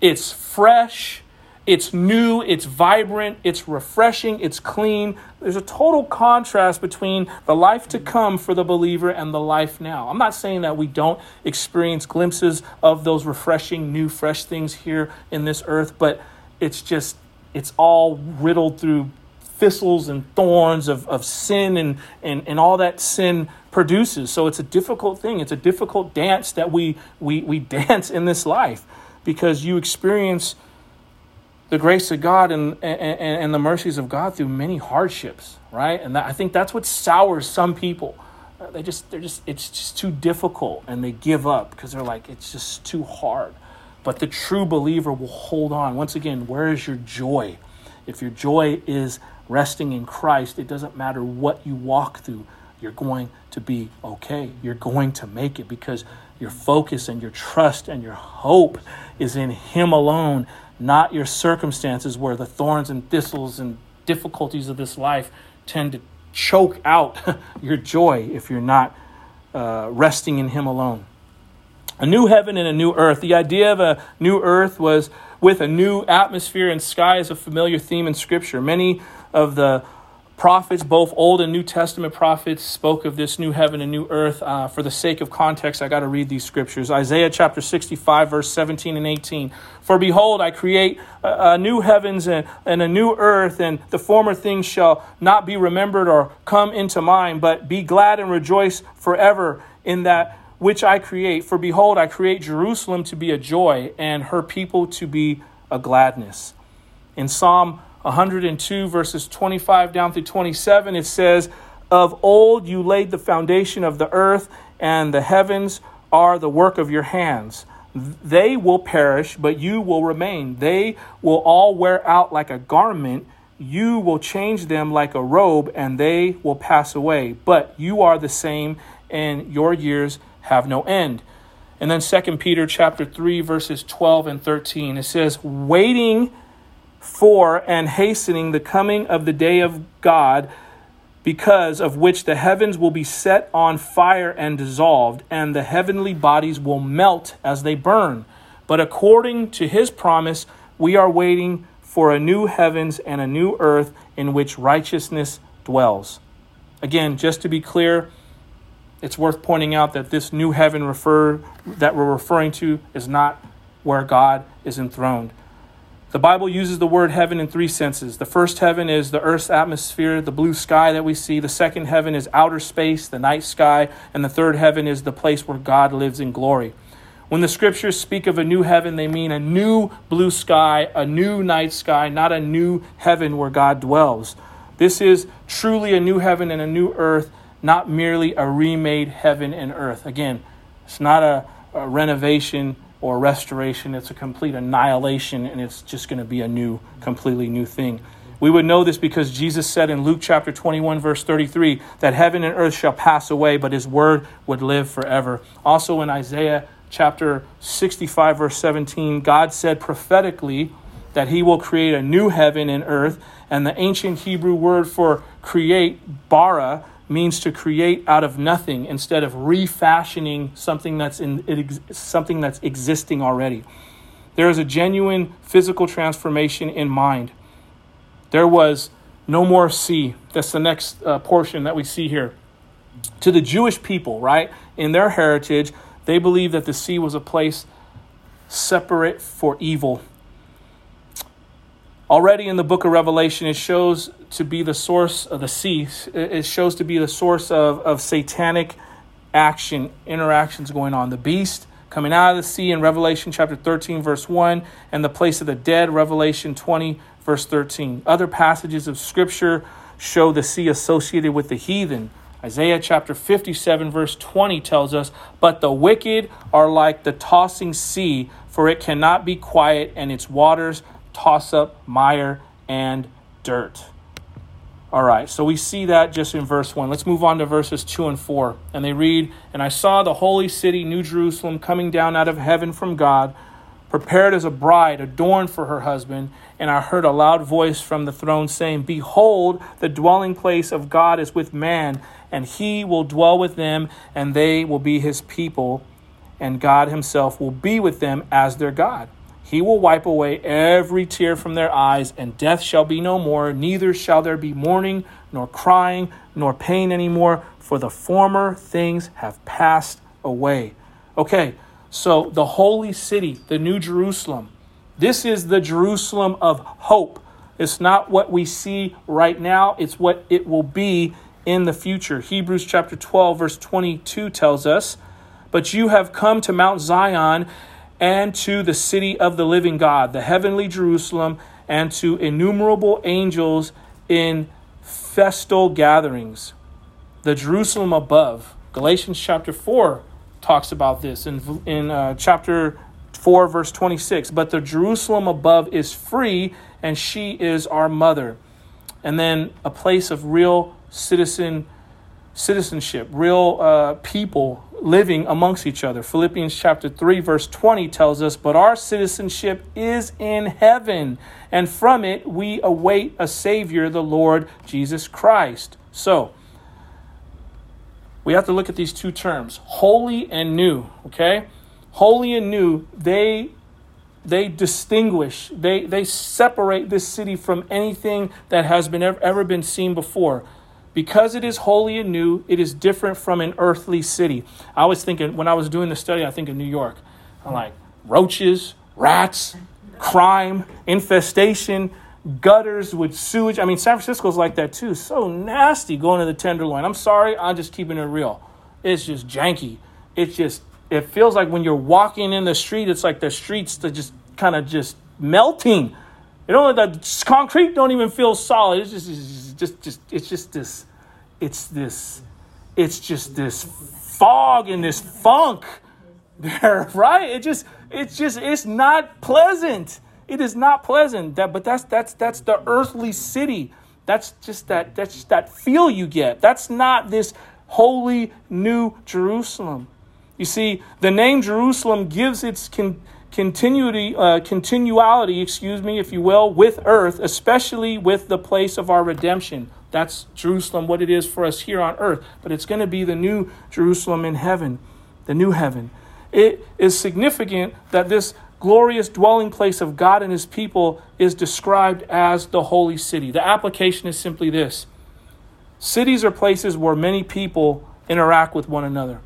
it's fresh, it's new, it's vibrant, it's refreshing, it's clean. There's a total contrast between the life to come for the believer and the life now. I'm not saying that we don't experience glimpses of those refreshing, new, fresh things here in this earth, but it's just, it's all riddled through thistles and thorns of, of sin and, and, and all that sin produces. So it's a difficult thing. It's a difficult dance that we, we, we dance in this life because you experience the grace of God and, and, and the mercies of God through many hardships, right? And that, I think that's what sours some people. Uh, they just, they're just, it's just too difficult and they give up because they're like, it's just too hard. But the true believer will hold on. Once again, where is your joy? If your joy is resting in Christ, it doesn't matter what you walk through, you're going to be okay. You're going to make it because your focus and your trust and your hope is in Him alone not your circumstances where the thorns and thistles and difficulties of this life tend to choke out your joy if you're not uh, resting in Him alone. A new heaven and a new earth. The idea of a new earth was with a new atmosphere and sky is a familiar theme in Scripture. Many of the prophets, both Old and New Testament prophets, spoke of this new heaven and new earth. Uh, for the sake of context, I got to read these scriptures. Isaiah chapter 65, verse 17 and 18. For behold, I create a, a new heavens and, and a new earth, and the former things shall not be remembered or come into mind, but be glad and rejoice forever in that which I create. For behold, I create Jerusalem to be a joy, and her people to be a gladness. In Psalm 102, verses 25 down through 27, it says, Of old you laid the foundation of the earth, and the heavens are the work of your hands. They will perish, but you will remain. They will all wear out like a garment. You will change them like a robe, and they will pass away. But you are the same, and your years have no end. And then 2 Peter chapter 3 verses 12 and 13 it says waiting for and hastening the coming of the day of God, because of which the heavens will be set on fire and dissolved, and the heavenly bodies will melt as they burn. But according to his promise, we are waiting for a new heavens and a new earth in which righteousness dwells. Again, just to be clear, it's worth pointing out that this new heaven refer that we're referring to is not where God is enthroned. The Bible uses the word heaven in three senses. The first heaven is the earth's atmosphere, the blue sky that we see. The second heaven is outer space, the night sky. And the third heaven is the place where God lives in glory. When the scriptures speak of a new heaven, they mean a new blue sky, a new night sky, not a new heaven where God dwells. This is truly a new heaven and a new earth, not merely a remade heaven and earth. Again, it's not a, a renovation or restoration. It's a complete annihilation, and it's just going to be a new, completely new thing. We would know this because Jesus said in Luke chapter 21, verse 33, that heaven and earth shall pass away, but his word would live forever. Also in Isaiah chapter 65, verse 17, God said prophetically that he will create a new heaven and earth. And the ancient Hebrew word for create, bara, means to create out of nothing instead of refashioning something that's in something that's existing already. There is a genuine physical transformation in mind. There was no more sea. That's the next uh, portion that we see here. To the Jewish people, right, in their heritage, they believed that the sea was a place separate for evil. Already in the book of Revelation, it shows to be the source of the sea. It shows to be the source of, of satanic action, interactions going on. The beast coming out of the sea in Revelation chapter 13, verse 1, and the place of the dead, Revelation 20, verse 13. Other passages of Scripture show the sea associated with the heathen. Isaiah chapter 57, verse 20 tells us, But the wicked are like the tossing sea, for it cannot be quiet, and its waters toss up mire and dirt. All right, so we see that just in verse 1. Let's move on to verses 2 and 4. And they read, And I saw the holy city, New Jerusalem, coming down out of heaven from God, prepared as a bride adorned for her husband. And I heard a loud voice from the throne saying, Behold, the dwelling place of God is with man, and he will dwell with them, and they will be his people, and God himself will be with them as their God. He will wipe away every tear from their eyes, and death shall be no more, neither shall there be mourning, nor crying, nor pain anymore, for the former things have passed away. Okay, so the holy city, the New Jerusalem, this is the Jerusalem of hope. It's not what we see right now, it's what it will be in the future. Hebrews chapter 12, verse 22 tells us, But you have come to Mount Zion and to the city of the living God, the heavenly Jerusalem, and to innumerable angels in festal gatherings. The Jerusalem above. Galatians chapter 4 talks about this in, in uh, chapter 4, verse 26. But the Jerusalem above is free, and she is our mother. And then a place of real citizen citizenship, real uh, people living amongst each other. Philippians chapter 3 verse 20 tells us, "But our citizenship is in heaven, and from it we await a savior, the Lord Jesus Christ." So, we have to look at these two terms, holy and new, okay? Holy and new, they they distinguish, they they separate this city from anything that has been ever, ever been seen before. Because it is holy and new, it is different from an earthly city. I was thinking, when I was doing the study, I think of New York. I'm like, roaches, rats, crime, infestation, gutters with sewage. I mean, San Francisco's like that too. So nasty going to the Tenderloin. I'm sorry, I'm just keeping it real. It's just janky. It's just, it feels like when you're walking in the street, it's like the streets are just kind of just melting. You know, the concrete don't even feel solid. It's just, it's just, just, it's just this it's this it's just this fog and this funk there right? It just it's just it's not pleasant. It is not pleasant. That but that's that's that's the earthly city. That's just that that's just that feel you get. That's not this holy new jerusalem. You see the name jerusalem gives its con- continuity uh, continuality excuse me if you will with earth especially with the place of our redemption that's Jerusalem, what it is for us here on earth. But it's going to be the new Jerusalem in heaven, the new heaven. It is significant that this glorious dwelling place of God and his people is described as the holy city. The application is simply this cities are places where many people interact with one another.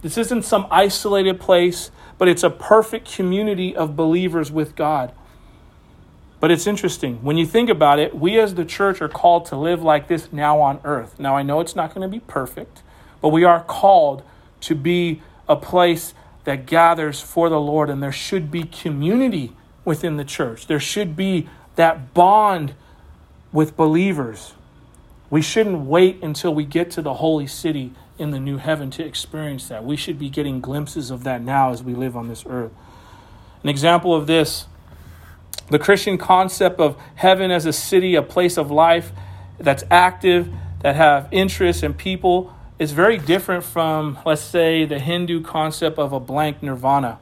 This isn't some isolated place, but it's a perfect community of believers with God. But it's interesting. When you think about it, we as the church are called to live like this now on earth. Now, I know it's not going to be perfect, but we are called to be a place that gathers for the Lord, and there should be community within the church. There should be that bond with believers. We shouldn't wait until we get to the holy city in the new heaven to experience that. We should be getting glimpses of that now as we live on this earth. An example of this the Christian concept of heaven as a city, a place of life that's active, that have interests and people is very different from, let's say, the Hindu concept of a blank nirvana.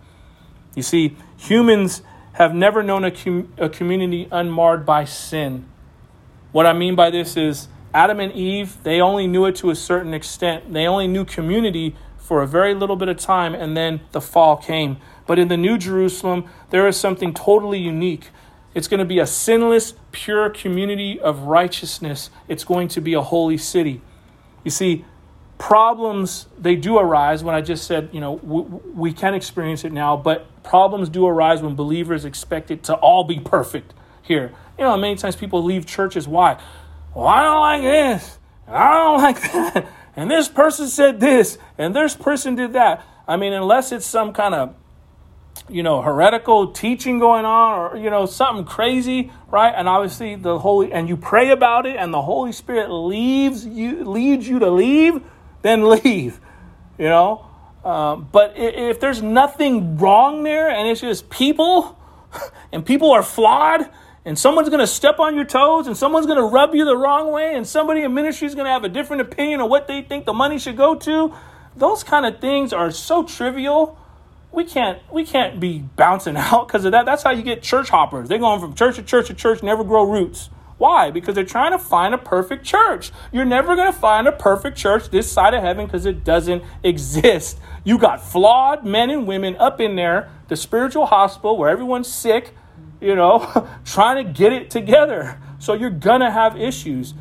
You see, humans have never known a, com- a community unmarred by sin. What I mean by this is Adam and Eve, they only knew it to a certain extent. They only knew community for a very little bit of time, and then the fall came. But in the New Jerusalem, there is something totally unique. It's going to be a sinless, pure community of righteousness. It's going to be a holy city. You see, problems they do arise when i just said you know we, we, can experience it now but problems do arise when believers expect it to all be perfect here. You know many times people leave churches. Why? Well i don't like this. I don't like that. And this person said this. And this person did that. I mean unless it's some kind of you know heretical teaching going on or you know something crazy right and obviously the holy and you pray about it and the holy spirit leaves you leads you to leave then leave, you know. Um, but if there's nothing wrong there and it's just people and people are flawed and someone's going to step on your toes and someone's going to rub you the wrong way and somebody in ministry is going to have a different opinion of what they think the money should go to, those kind of things are so trivial. We can't we can't be bouncing out because of that. That's how you get church hoppers. They're going from church to church to church, never grow roots. Why? Because they're trying to find a perfect church. You're never going to find a perfect church this side of heaven because it doesn't exist. You got flawed men and women up in there, the spiritual hospital where everyone's sick, you know, trying to get it together. So you're going to have issues.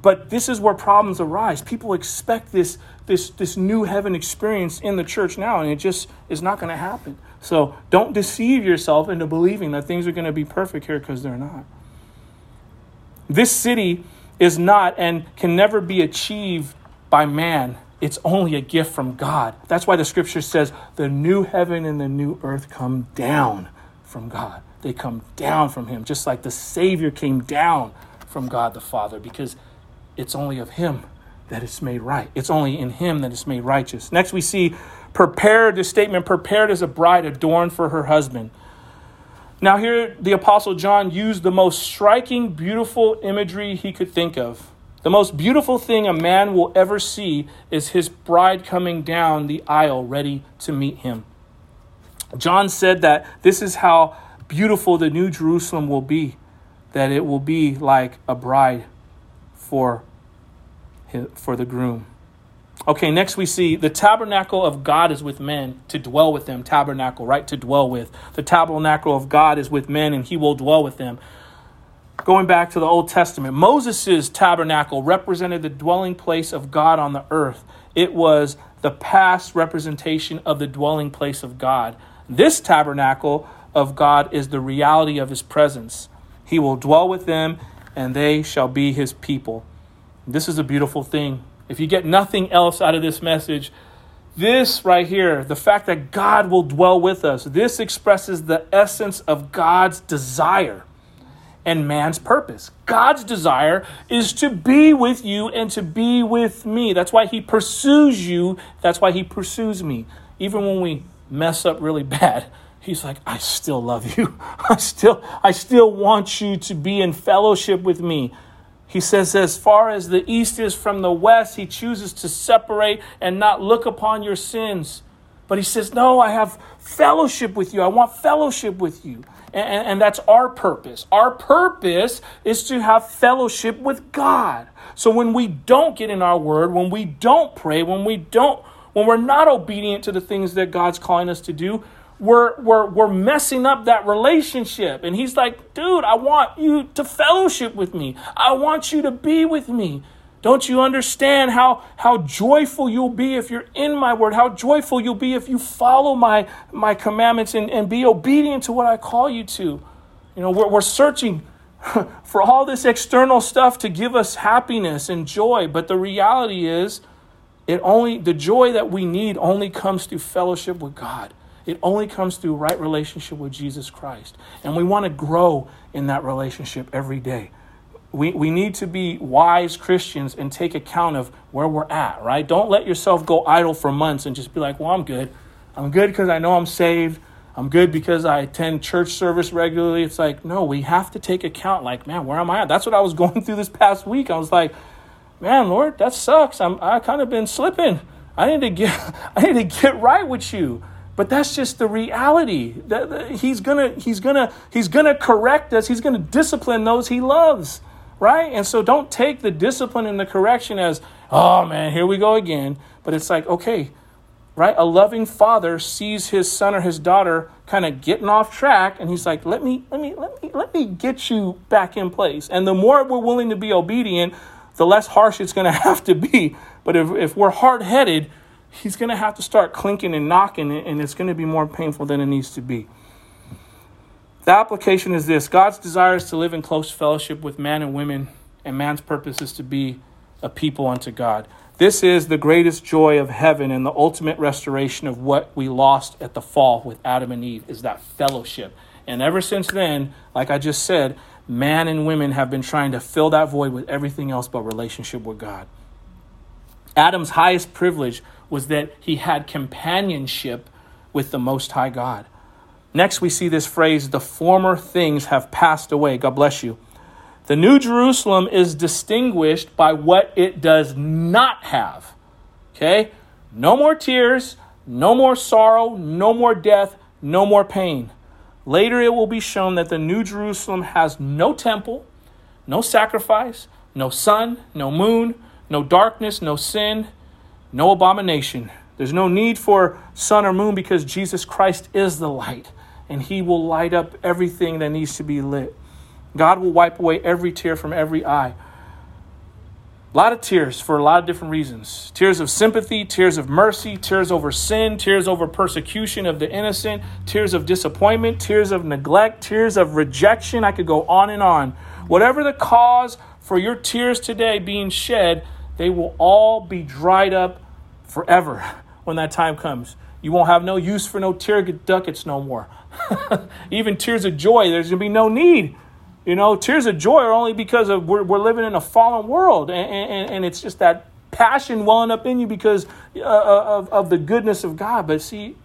But this is where problems arise. People expect this, this, this new heaven experience in the church now, and it just is not going to happen. So don't deceive yourself into believing that things are going to be perfect here because they're not. This city is not and can never be achieved by man. It's only a gift from God. That's why the scripture says the new heaven and the new earth come down from God. They come down from Him, just like the Savior came down from God the Father, because it's only of Him that it's made right. It's only in Him that it's made righteous. Next, we see prepared, the statement prepared as a bride adorned for her husband. Now, here the Apostle John used the most striking, beautiful imagery he could think of. The most beautiful thing a man will ever see is his bride coming down the aisle ready to meet him. John said that this is how beautiful the New Jerusalem will be, that it will be like a bride for, for the groom. Okay, next we see the tabernacle of God is with men to dwell with them. Tabernacle, right? To dwell with. The tabernacle of God is with men and he will dwell with them. Going back to the Old Testament, Moses' tabernacle represented the dwelling place of God on the earth. It was the past representation of the dwelling place of God. This tabernacle of God is the reality of his presence. He will dwell with them and they shall be his people. This is a beautiful thing if you get nothing else out of this message, this right here, the fact that God will dwell with us, this expresses the essence of God's desire and man's purpose. God's desire is to be with you and to be with me. That's why he pursues you. That's why he pursues me. Even when we mess up really bad, he's like, I still love you. I still I still want you to be in fellowship with me. He says, as far as the east is from the west, he chooses to separate and not look upon your sins. But he says, no, I have fellowship with you. I want fellowship with you. And, and, that's our purpose. Our purpose is to have fellowship with God. So when we don't get in our word, when we don't pray, when we don't, when we're not obedient to the things that God's calling us to do, we're, we're, we're messing up that relationship. And he's like, dude, I want you to fellowship with me. I want you to be with me. Don't you understand how, how joyful you'll be if you're in my word? How joyful you'll be if you follow my, my commandments and, and be obedient to what I call you to? You know, we're, we're searching for all this external stuff to give us happiness and joy, but the reality is, it only the joy that we need only comes through fellowship with God. It only comes through right relationship with Jesus Christ. And we want to grow in that relationship every day. We, we need to be wise Christians and take account of where we're at, right? Don't let yourself go idle for months and just be like, well, I'm good. I'm good because I know I'm saved. I'm good because I attend church service regularly. It's like, no, we have to take account, like, man, where am I at? That's what I was going through this past week. I was like, man, Lord, that sucks. I'm I kind of been slipping. I need to get I need to get right with you. But that's just the reality. He's gonna he's gonna he's gonna correct us. He's gonna discipline those he loves, right? And so don't take the discipline and the correction as, oh man, here we go again. But it's like, okay, right? A loving father sees his son or his daughter kind of getting off track, and he's like, let me let me let me let me get you back in place. And the more we're willing to be obedient, the less harsh it's to have to be. But if, if we're hard headed, he's going to have to start clinking and knocking, and it's going to be more painful than it needs to be. The application is this God's desire is to live in close fellowship with man and women, and man's purpose is to be a people unto God. This is the greatest joy of heaven and the ultimate restoration of what we lost at the fall with Adam and Eve is that fellowship. And ever since then, like I just said, man and women have been trying to fill that void with everything else but relationship with God. Adam's highest privilege was that he had companionship with the Most High God. Next, we see this phrase, the former things have passed away. God bless you. The New Jerusalem is distinguished by what it does not have. Okay? No more tears, no more sorrow, no more death, no more pain. Later, it will be shown that the New Jerusalem has no temple, no sacrifice, no sun, no moon, no darkness, no sin, no abomination. There's no need for sun or moon because Jesus Christ is the light and he will light up everything that needs to be lit. God will wipe away every tear from every eye. A lot of tears for a lot of different reasons tears of sympathy, tears of mercy, tears over sin, tears over persecution of the innocent, tears of disappointment, tears of neglect, tears of rejection. I could go on and on. Whatever the cause for your tears today being shed, they will all be dried up forever when that time comes. You won't have no use for no tear ducats no more. Even tears of joy, there's going to be no need you know, tears of joy are only because of we're, we're living in a fallen world, and, and, and it's just that passion welling up in you because uh, uh, of, of the goodness of God. But see,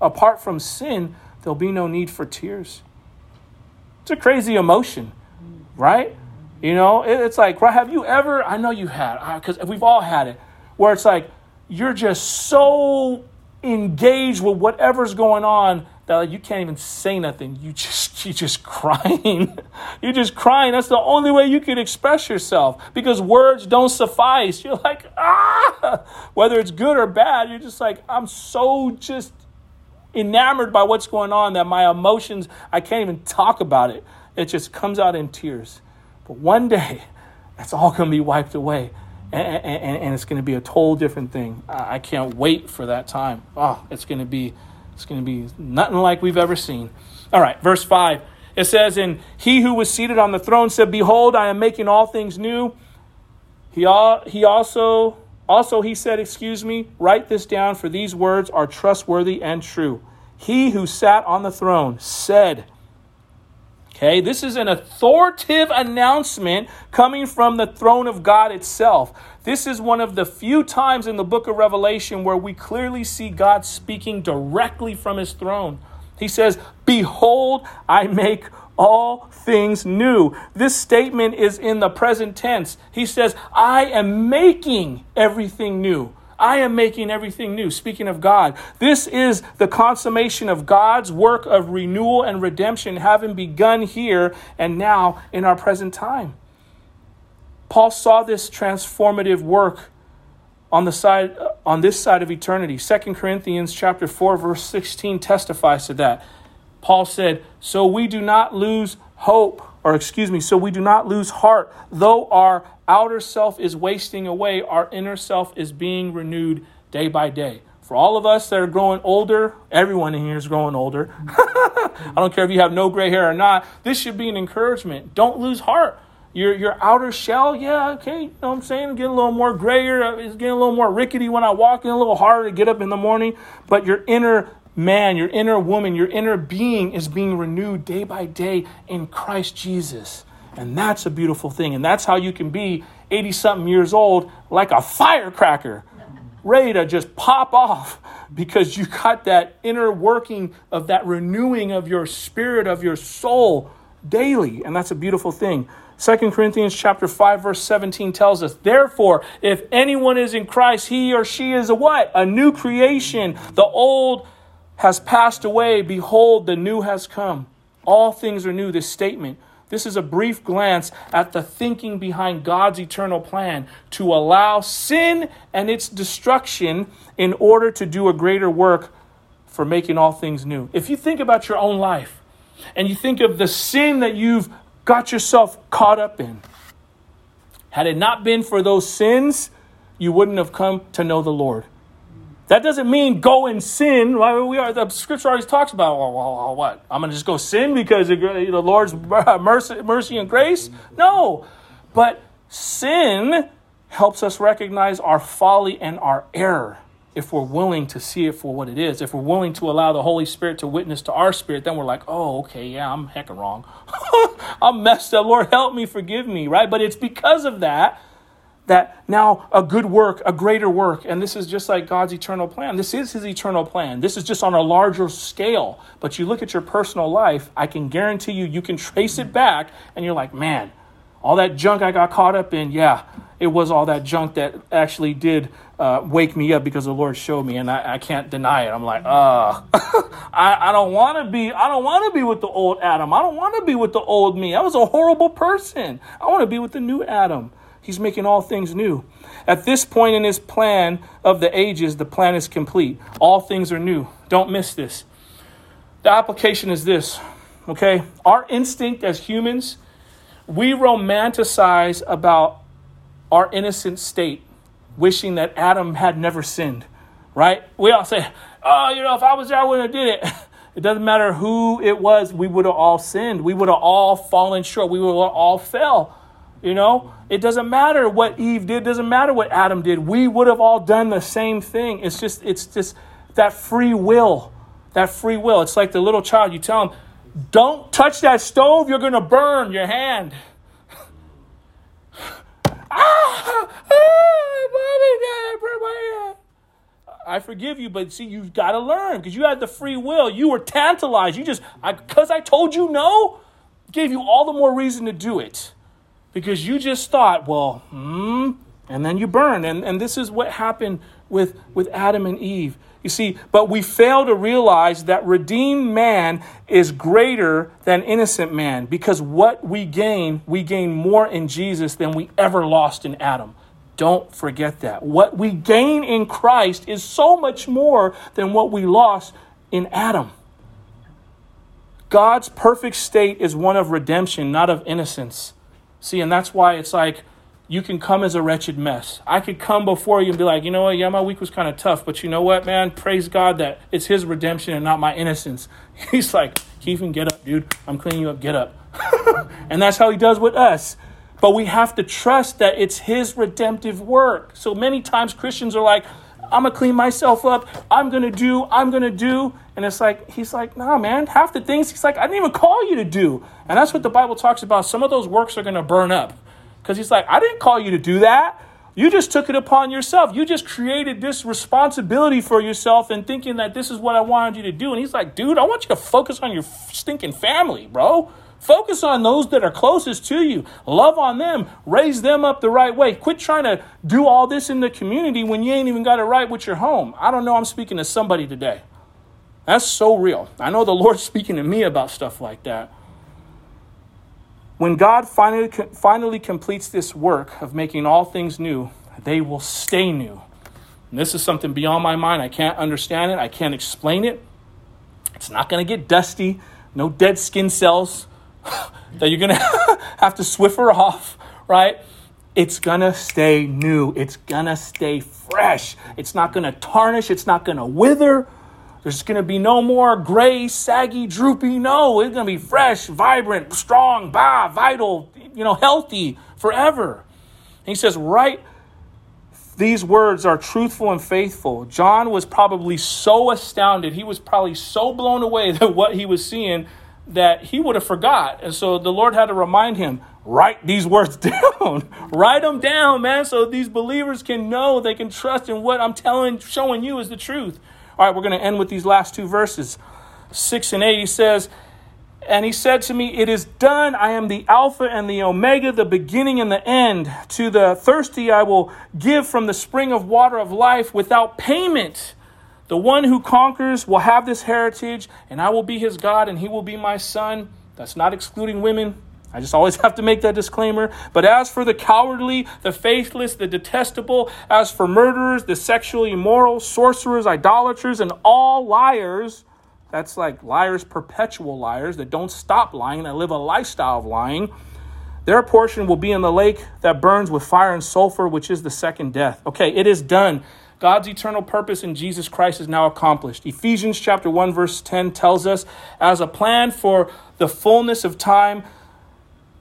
apart from sin, there'll be no need for tears. It's a crazy emotion, right? You know, it, it's like, right, have you ever, I know you had, because we've all had it, where it's like you're just so engaged with whatever's going on that like, you can't even say nothing. You just you just crying. You're just crying. That's the only way you can express yourself because words don't suffice. You're like ah, whether it's good or bad. You're just like I'm so just enamored by what's going on that my emotions I can't even talk about it. It just comes out in tears. But one day, that's all going to be wiped away. And, and, and, it's going to be a total different thing. I can't wait for that time. Oh, it's going to be it's going to be nothing like we've ever seen. All right, verse 5. It says, And he who was seated on the throne said, Behold, I am making all things new. He, all, he also, also he said, Excuse me, write this down, for these words are trustworthy and true. He who sat on the throne said, Okay, this is an authoritative announcement coming from the throne of God itself. This is one of the few times in the book of Revelation where we clearly see God speaking directly from his throne. He says, Behold, I make all things new. This statement is in the present tense. He says, I am making everything new. I am making everything new. Speaking of God, this is the consummation of God's work of renewal and redemption having begun here and now in our present time. Paul saw this transformative work on the side uh, on this side of eternity. 2 Corinthians chapter 4 verse 16 testifies to that. Paul said, "So we do not lose hope, or excuse me, so we do not lose heart, though our outer self is wasting away, our inner self is being renewed day by day. For all of us that are growing older, everyone in here is growing older. I don't care if you have no gray hair or not. This should be an encouragement. Don't lose heart. Your, your outer shell, yeah, okay, you know what I'm saying? Getting a little more grayer. Uh, it's getting a little more rickety when I walk in, a little harder to get up in the morning. But your inner man, your inner woman, your inner being is being renewed day by day in Christ Jesus. And that's a beautiful thing. And that's how you can be 80 something years old like a firecracker, ready to just pop off because you got that inner working of that renewing of your spirit, of your soul daily. And that's a beautiful thing. 2 Corinthians chapter 5 verse 17 tells us, "Therefore, if anyone is in Christ, he or she is a what? A new creation. The old has passed away, behold, the new has come." All things are new, this statement. This is a brief glance at the thinking behind God's eternal plan to allow sin and its destruction in order to do a greater work for making all things new. If you think about your own life and you think of the sin that you've got yourself caught up in. Had it not been for those sins, you wouldn't have come to know the Lord. That doesn't mean go and sin. We are the scripture always talks about well, well, what I'm going to just go sin because of the Lord's mercy, mercy and grace. No, but sin helps us recognize our folly and our error if we're willing to see it for what it is, if we're willing to allow the Holy Spirit to witness to our spirit, then we're like, oh, okay, yeah, I'm heckin' wrong. I'm messed up. Lord, help me, forgive me, right? But it's because of that that now a good work, a greater work, and this is just like God's eternal plan. This is His eternal plan. This is just on a larger scale. But you look at your personal life, I can guarantee you, you can trace it back, and you're like, man, all that junk I got caught up in, yeah, it was all that junk that actually did uh, wake me up because the Lord showed me, and I, I can't deny it. I'm like, uh, I, I don't want to be, I don't want to be with the old Adam. I don't want to be with the old me. I was a horrible person. I want to be with the new Adam. He's making all things new. At this point in his plan of the ages, the plan is complete. All things are new. Don't miss this. The application is this, okay? Our instinct as humans, we romanticize about our innocent state wishing that Adam had never sinned, right? We all say, oh, you know, if I was there, I wouldn't have did it. It doesn't matter who it was, we would have all sinned. We would have all fallen short. We would have all fell. You know, it doesn't matter what Eve did, doesn't matter what Adam did. We would have all done the same thing. It's just, it's just that free will. That free will. It's like the little child, you tell him, don't touch that stove, you're going to burn your hand. ah, ah, I forgive you, but see, you've got to learn because you had the free will. You were tantalized. You just, because I, I told you no, gave you all the more reason to do it because you just thought, well, hmm, and then you burn. And, and this is what happened with, with Adam and Eve. You see, but we fail to realize that redeemed man is greater than innocent man because what we gain, we gain more in Jesus than we ever lost in Adam. Don't forget that. What we gain in Christ is so much more than what we lost in Adam. God's perfect state is one of redemption, not of innocence. See, and that's why it's like you can come as a wretched mess. I could come before you and be like, you know what, yeah, my week was kind of tough, but you know what, man? Praise God that it's His redemption and not my innocence. He's like, Keegan, get up, dude. I'm cleaning you up, get up. and that's how He does with us. But we have to trust that it's His redemptive work. So many times Christians are like, I'm gonna clean myself up. I'm gonna do. I'm gonna do. And it's like he's like, nah, man. Half the things he's like, I didn't even call you to do. And that's what the Bible talks about. Some of those works are gonna burn up. Because he's like, I didn't call you to do that. You just took it upon yourself. You just created this responsibility for yourself and thinking that this is what I wanted you to do. And he's like, dude, I want you to focus on your stinking family, bro. Focus on those that are closest to you. Love on them. Raise them up the right way. Quit trying to do all this in the community when you ain't even got it right with your home. I don't know. I'm speaking to somebody today. That's so real. I know the Lord's speaking to me about stuff like that. When God finally, finally completes this work of making all things new, they will stay new. And this is something beyond my mind. I can't understand it, I can't explain it. It's not going to get dusty, no dead skin cells that you're going to have to swiffer off, right? It's going to stay new. It's going to stay fresh. It's not going to tarnish. It's not going to wither. There's going to be no more gray, saggy, droopy. No, it's going to be fresh, vibrant, strong, bah, vital, you know, healthy forever. And he says, right these words are truthful and faithful. John was probably so astounded. He was probably so blown away that what he was seeing that he would have forgot. And so the Lord had to remind him, write these words down. write them down, man, so these believers can know, they can trust in what I'm telling, showing you is the truth. All right, we're going to end with these last two verses. 6 and 8, he says, And he said to me, It is done. I am the Alpha and the Omega, the beginning and the end. To the thirsty, I will give from the spring of water of life without payment. The one who conquers will have this heritage, and I will be his God, and he will be my son. That's not excluding women. I just always have to make that disclaimer. But as for the cowardly, the faithless, the detestable, as for murderers, the sexually immoral, sorcerers, idolaters, and all liars, that's like liars, perpetual liars that don't stop lying, that live a lifestyle of lying. Their portion will be in the lake that burns with fire and sulfur, which is the second death. Okay, it is done. God's eternal purpose in Jesus Christ is now accomplished. Ephesians chapter 1 verse 10 tells us as a plan for the fullness of time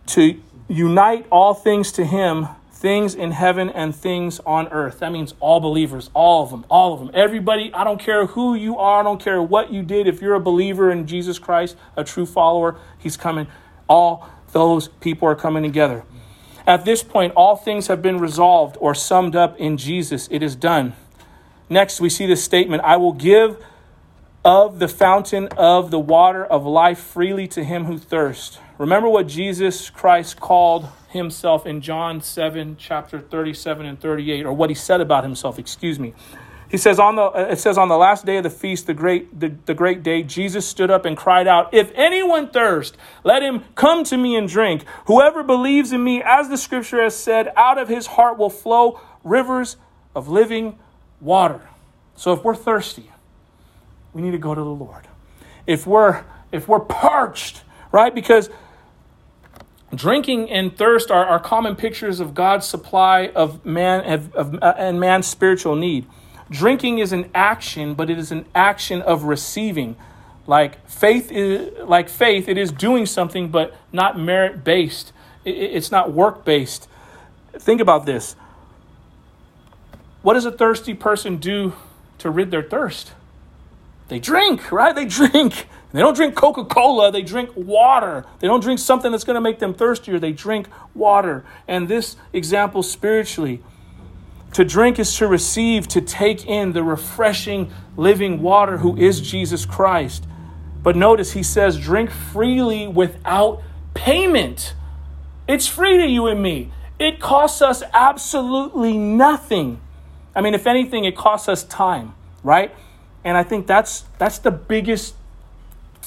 to unite all things to him, things in heaven and things on earth. That means all believers, all of them, all of them. Everybody, I don't care who you are, I don't care what you did. If you're a believer in Jesus Christ, a true follower, he's coming. All those people are coming together. At this point, all things have been resolved or summed up in Jesus. It is done. Next, we see this statement I will give of the fountain of the water of life freely to him who thirsts. Remember what Jesus Christ called himself in John 7, chapter 37 and 38, or what he said about himself, excuse me. He says on the uh, it says on the last day of the feast, the great the, the great day, Jesus stood up and cried out, If anyone thirst, let him come to me and drink. Whoever believes in me, as the scripture has said, out of his heart will flow rivers of living water. So if we're thirsty, we need to go to the Lord. If we're if we're parched, right? Because Drinking and thirst are, are common pictures of God's supply of man of, of, uh, and man's spiritual need. Drinking is an action, but it is an action of receiving. Like faith is like faith, it is doing something, but not merit based. It, it's not work based. Think about this. What does a thirsty person do to rid their thirst? They drink, right? They drink. They don't drink Coca Cola, they drink water. They don't drink something that's going to make them thirstier, they drink water. And this example spiritually, to drink is to receive, to take in the refreshing, living water who is Jesus Christ. But notice he says, drink freely without payment. It's free to you and me. It costs us absolutely nothing. I mean, if anything, it costs us time, right? And I think that's that's the biggest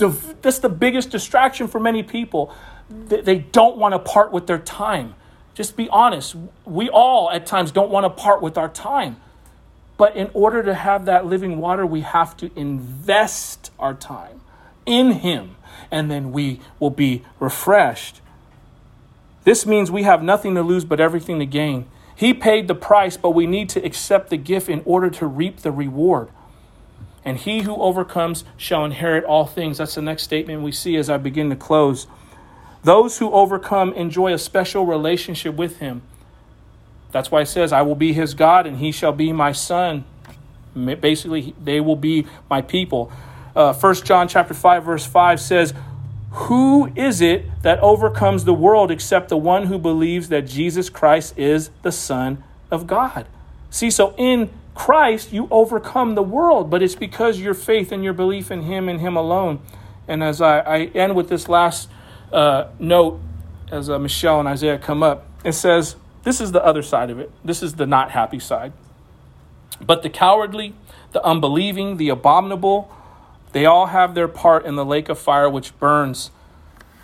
that's the biggest distraction for many people. They don't want to part with their time. Just be honest. We all at times don't want to part with our time. But in order to have that living water, we have to invest our time in Him, and then we will be refreshed. This means we have nothing to lose but everything to gain. He paid the price, but we need to accept the gift in order to reap the reward and he who overcomes shall inherit all things. That's the next statement we see as I begin to close. Those who overcome enjoy a special relationship with him. That's why it says, I will be his God and he shall be my son. Basically, they will be my people. Uh, 1 John chapter 5, verse 5 says, Who is it that overcomes the world except the one who believes that Jesus Christ is the Son of God? See, so in Christ, you overcome the world, but it's because your faith and your belief in Him and Him alone. And as I, I end with this last uh, note, as uh, Michelle and Isaiah come up, it says, This is the other side of it. This is the not happy side. But the cowardly, the unbelieving, the abominable, they all have their part in the lake of fire which burns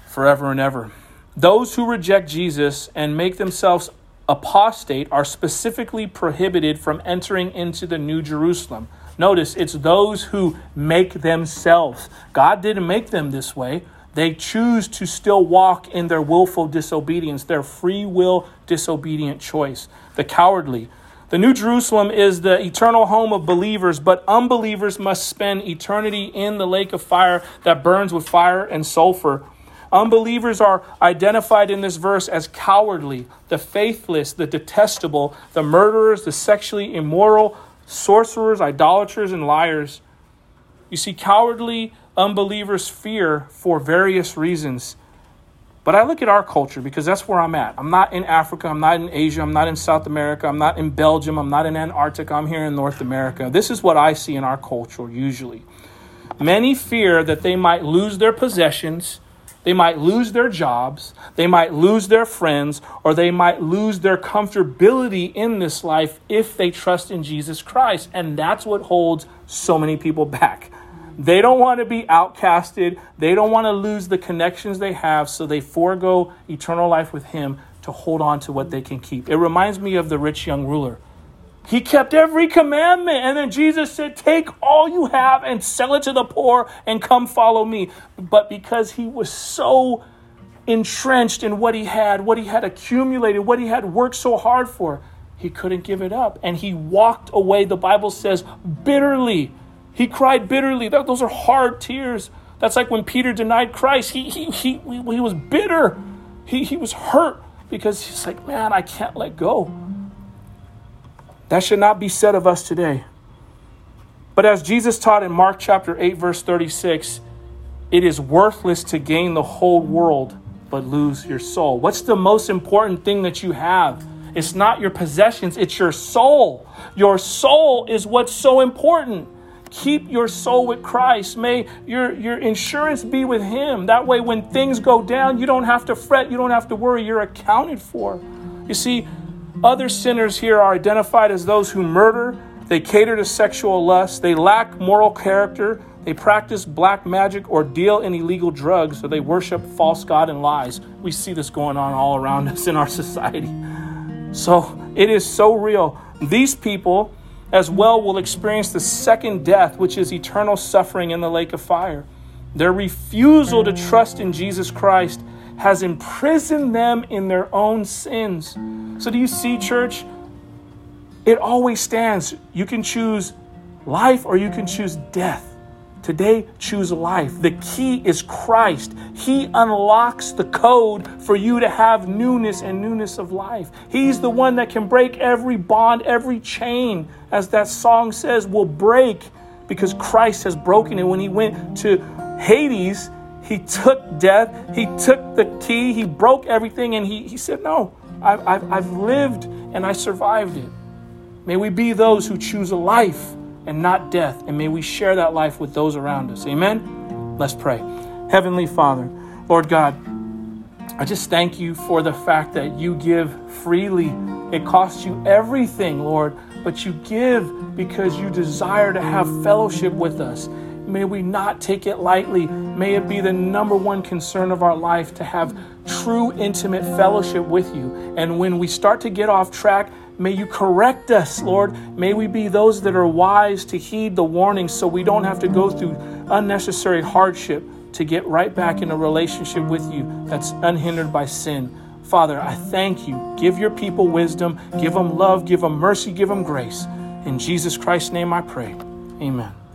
forever and ever. Those who reject Jesus and make themselves apostate are specifically prohibited from entering into the New Jerusalem. Notice it's those who make themselves. God didn't make them this way. They choose to still walk in their willful disobedience, their free will disobedient choice. The cowardly. The New Jerusalem is the eternal home of believers, but unbelievers must spend eternity in the lake of fire that burns with fire and sulfur. Unbelievers are identified in this verse as cowardly, the faithless, the detestable, the murderers, the sexually immoral, sorcerers, idolaters, and liars. You see, cowardly unbelievers fear for various reasons. But I look at our culture because that's where I'm at. I'm not in Africa, I'm not in Asia, I'm not in South America, I'm not in Belgium, I'm not in Antarctica, I'm here in North America. This is what I see in our culture usually. Many fear that they might lose their possessions They might lose their jobs, they might lose their friends, or they might lose their comfortability in this life if they trust in Jesus Christ. And that's what holds so many people back. They don't want to be outcasted. They don't want to lose the connections they have, so they forego eternal life with Him to hold on to what they can keep. It reminds me of the rich young ruler. He kept every commandment, and then Jesus said, Take all you have and sell it to the poor and come follow me. But because he was so entrenched in what he had, what he had accumulated, what he had worked so hard for, he couldn't give it up. And he walked away, the Bible says, bitterly he cried bitterly. Those are hard tears. That's like when Peter denied Christ. He, he, he, he was bitter. He, he was hurt because he's like, man, I can't let go. That should not be said of us today. But as Jesus taught in Mark chapter 8, verse 36, it is worthless to gain the whole world but lose your soul. What's the most important thing that you have? It's not your possessions, it's your soul. Your soul is what's so important. Keep your soul with Christ. May your, your insurance be with Him. That way, when things go down, you don't have to fret, you don't have to worry, you're accounted for. You see, other sinners here are identified as those who murder, they cater to sexual lust, they lack moral character, they practice black magic or deal in illegal drugs, or they worship false God and lies. We see this going on all around us in our society. So it is so real. These people as well will experience the second death, which is eternal suffering in the lake of fire. Their refusal to trust in Jesus Christ has imprisoned them in their own sins. So, do you see, church? It always stands. You can choose life or you can choose death. Today, choose life. The key is Christ. He unlocks the code for you to have newness and newness of life. He's the one that can break every bond, every chain, as that song says, will break because Christ has broken it. When he went to Hades, he took death, he took the key, he broke everything, and he, he said, No, I've, I've, I've lived and I survived it. May we be those who choose a life and not death. And may we share that life with those around us. Amen? Let's pray. Heavenly Father, Lord God, I just thank you for the fact that you give freely. It costs you everything, Lord, but you give because you desire to have fellowship with us. May we not take it lightly. May it be the number one concern of our life to have true, intimate fellowship with you. And when we start to get off track, May you correct us, Lord. May we be those that are wise to heed the warnings so we don't have to go through unnecessary hardship to get right back in a relationship with you that's unhindered by sin. Father, I thank you. Give your people wisdom, give them love, give them mercy, give them grace. In Jesus Christ's name I pray. Amen.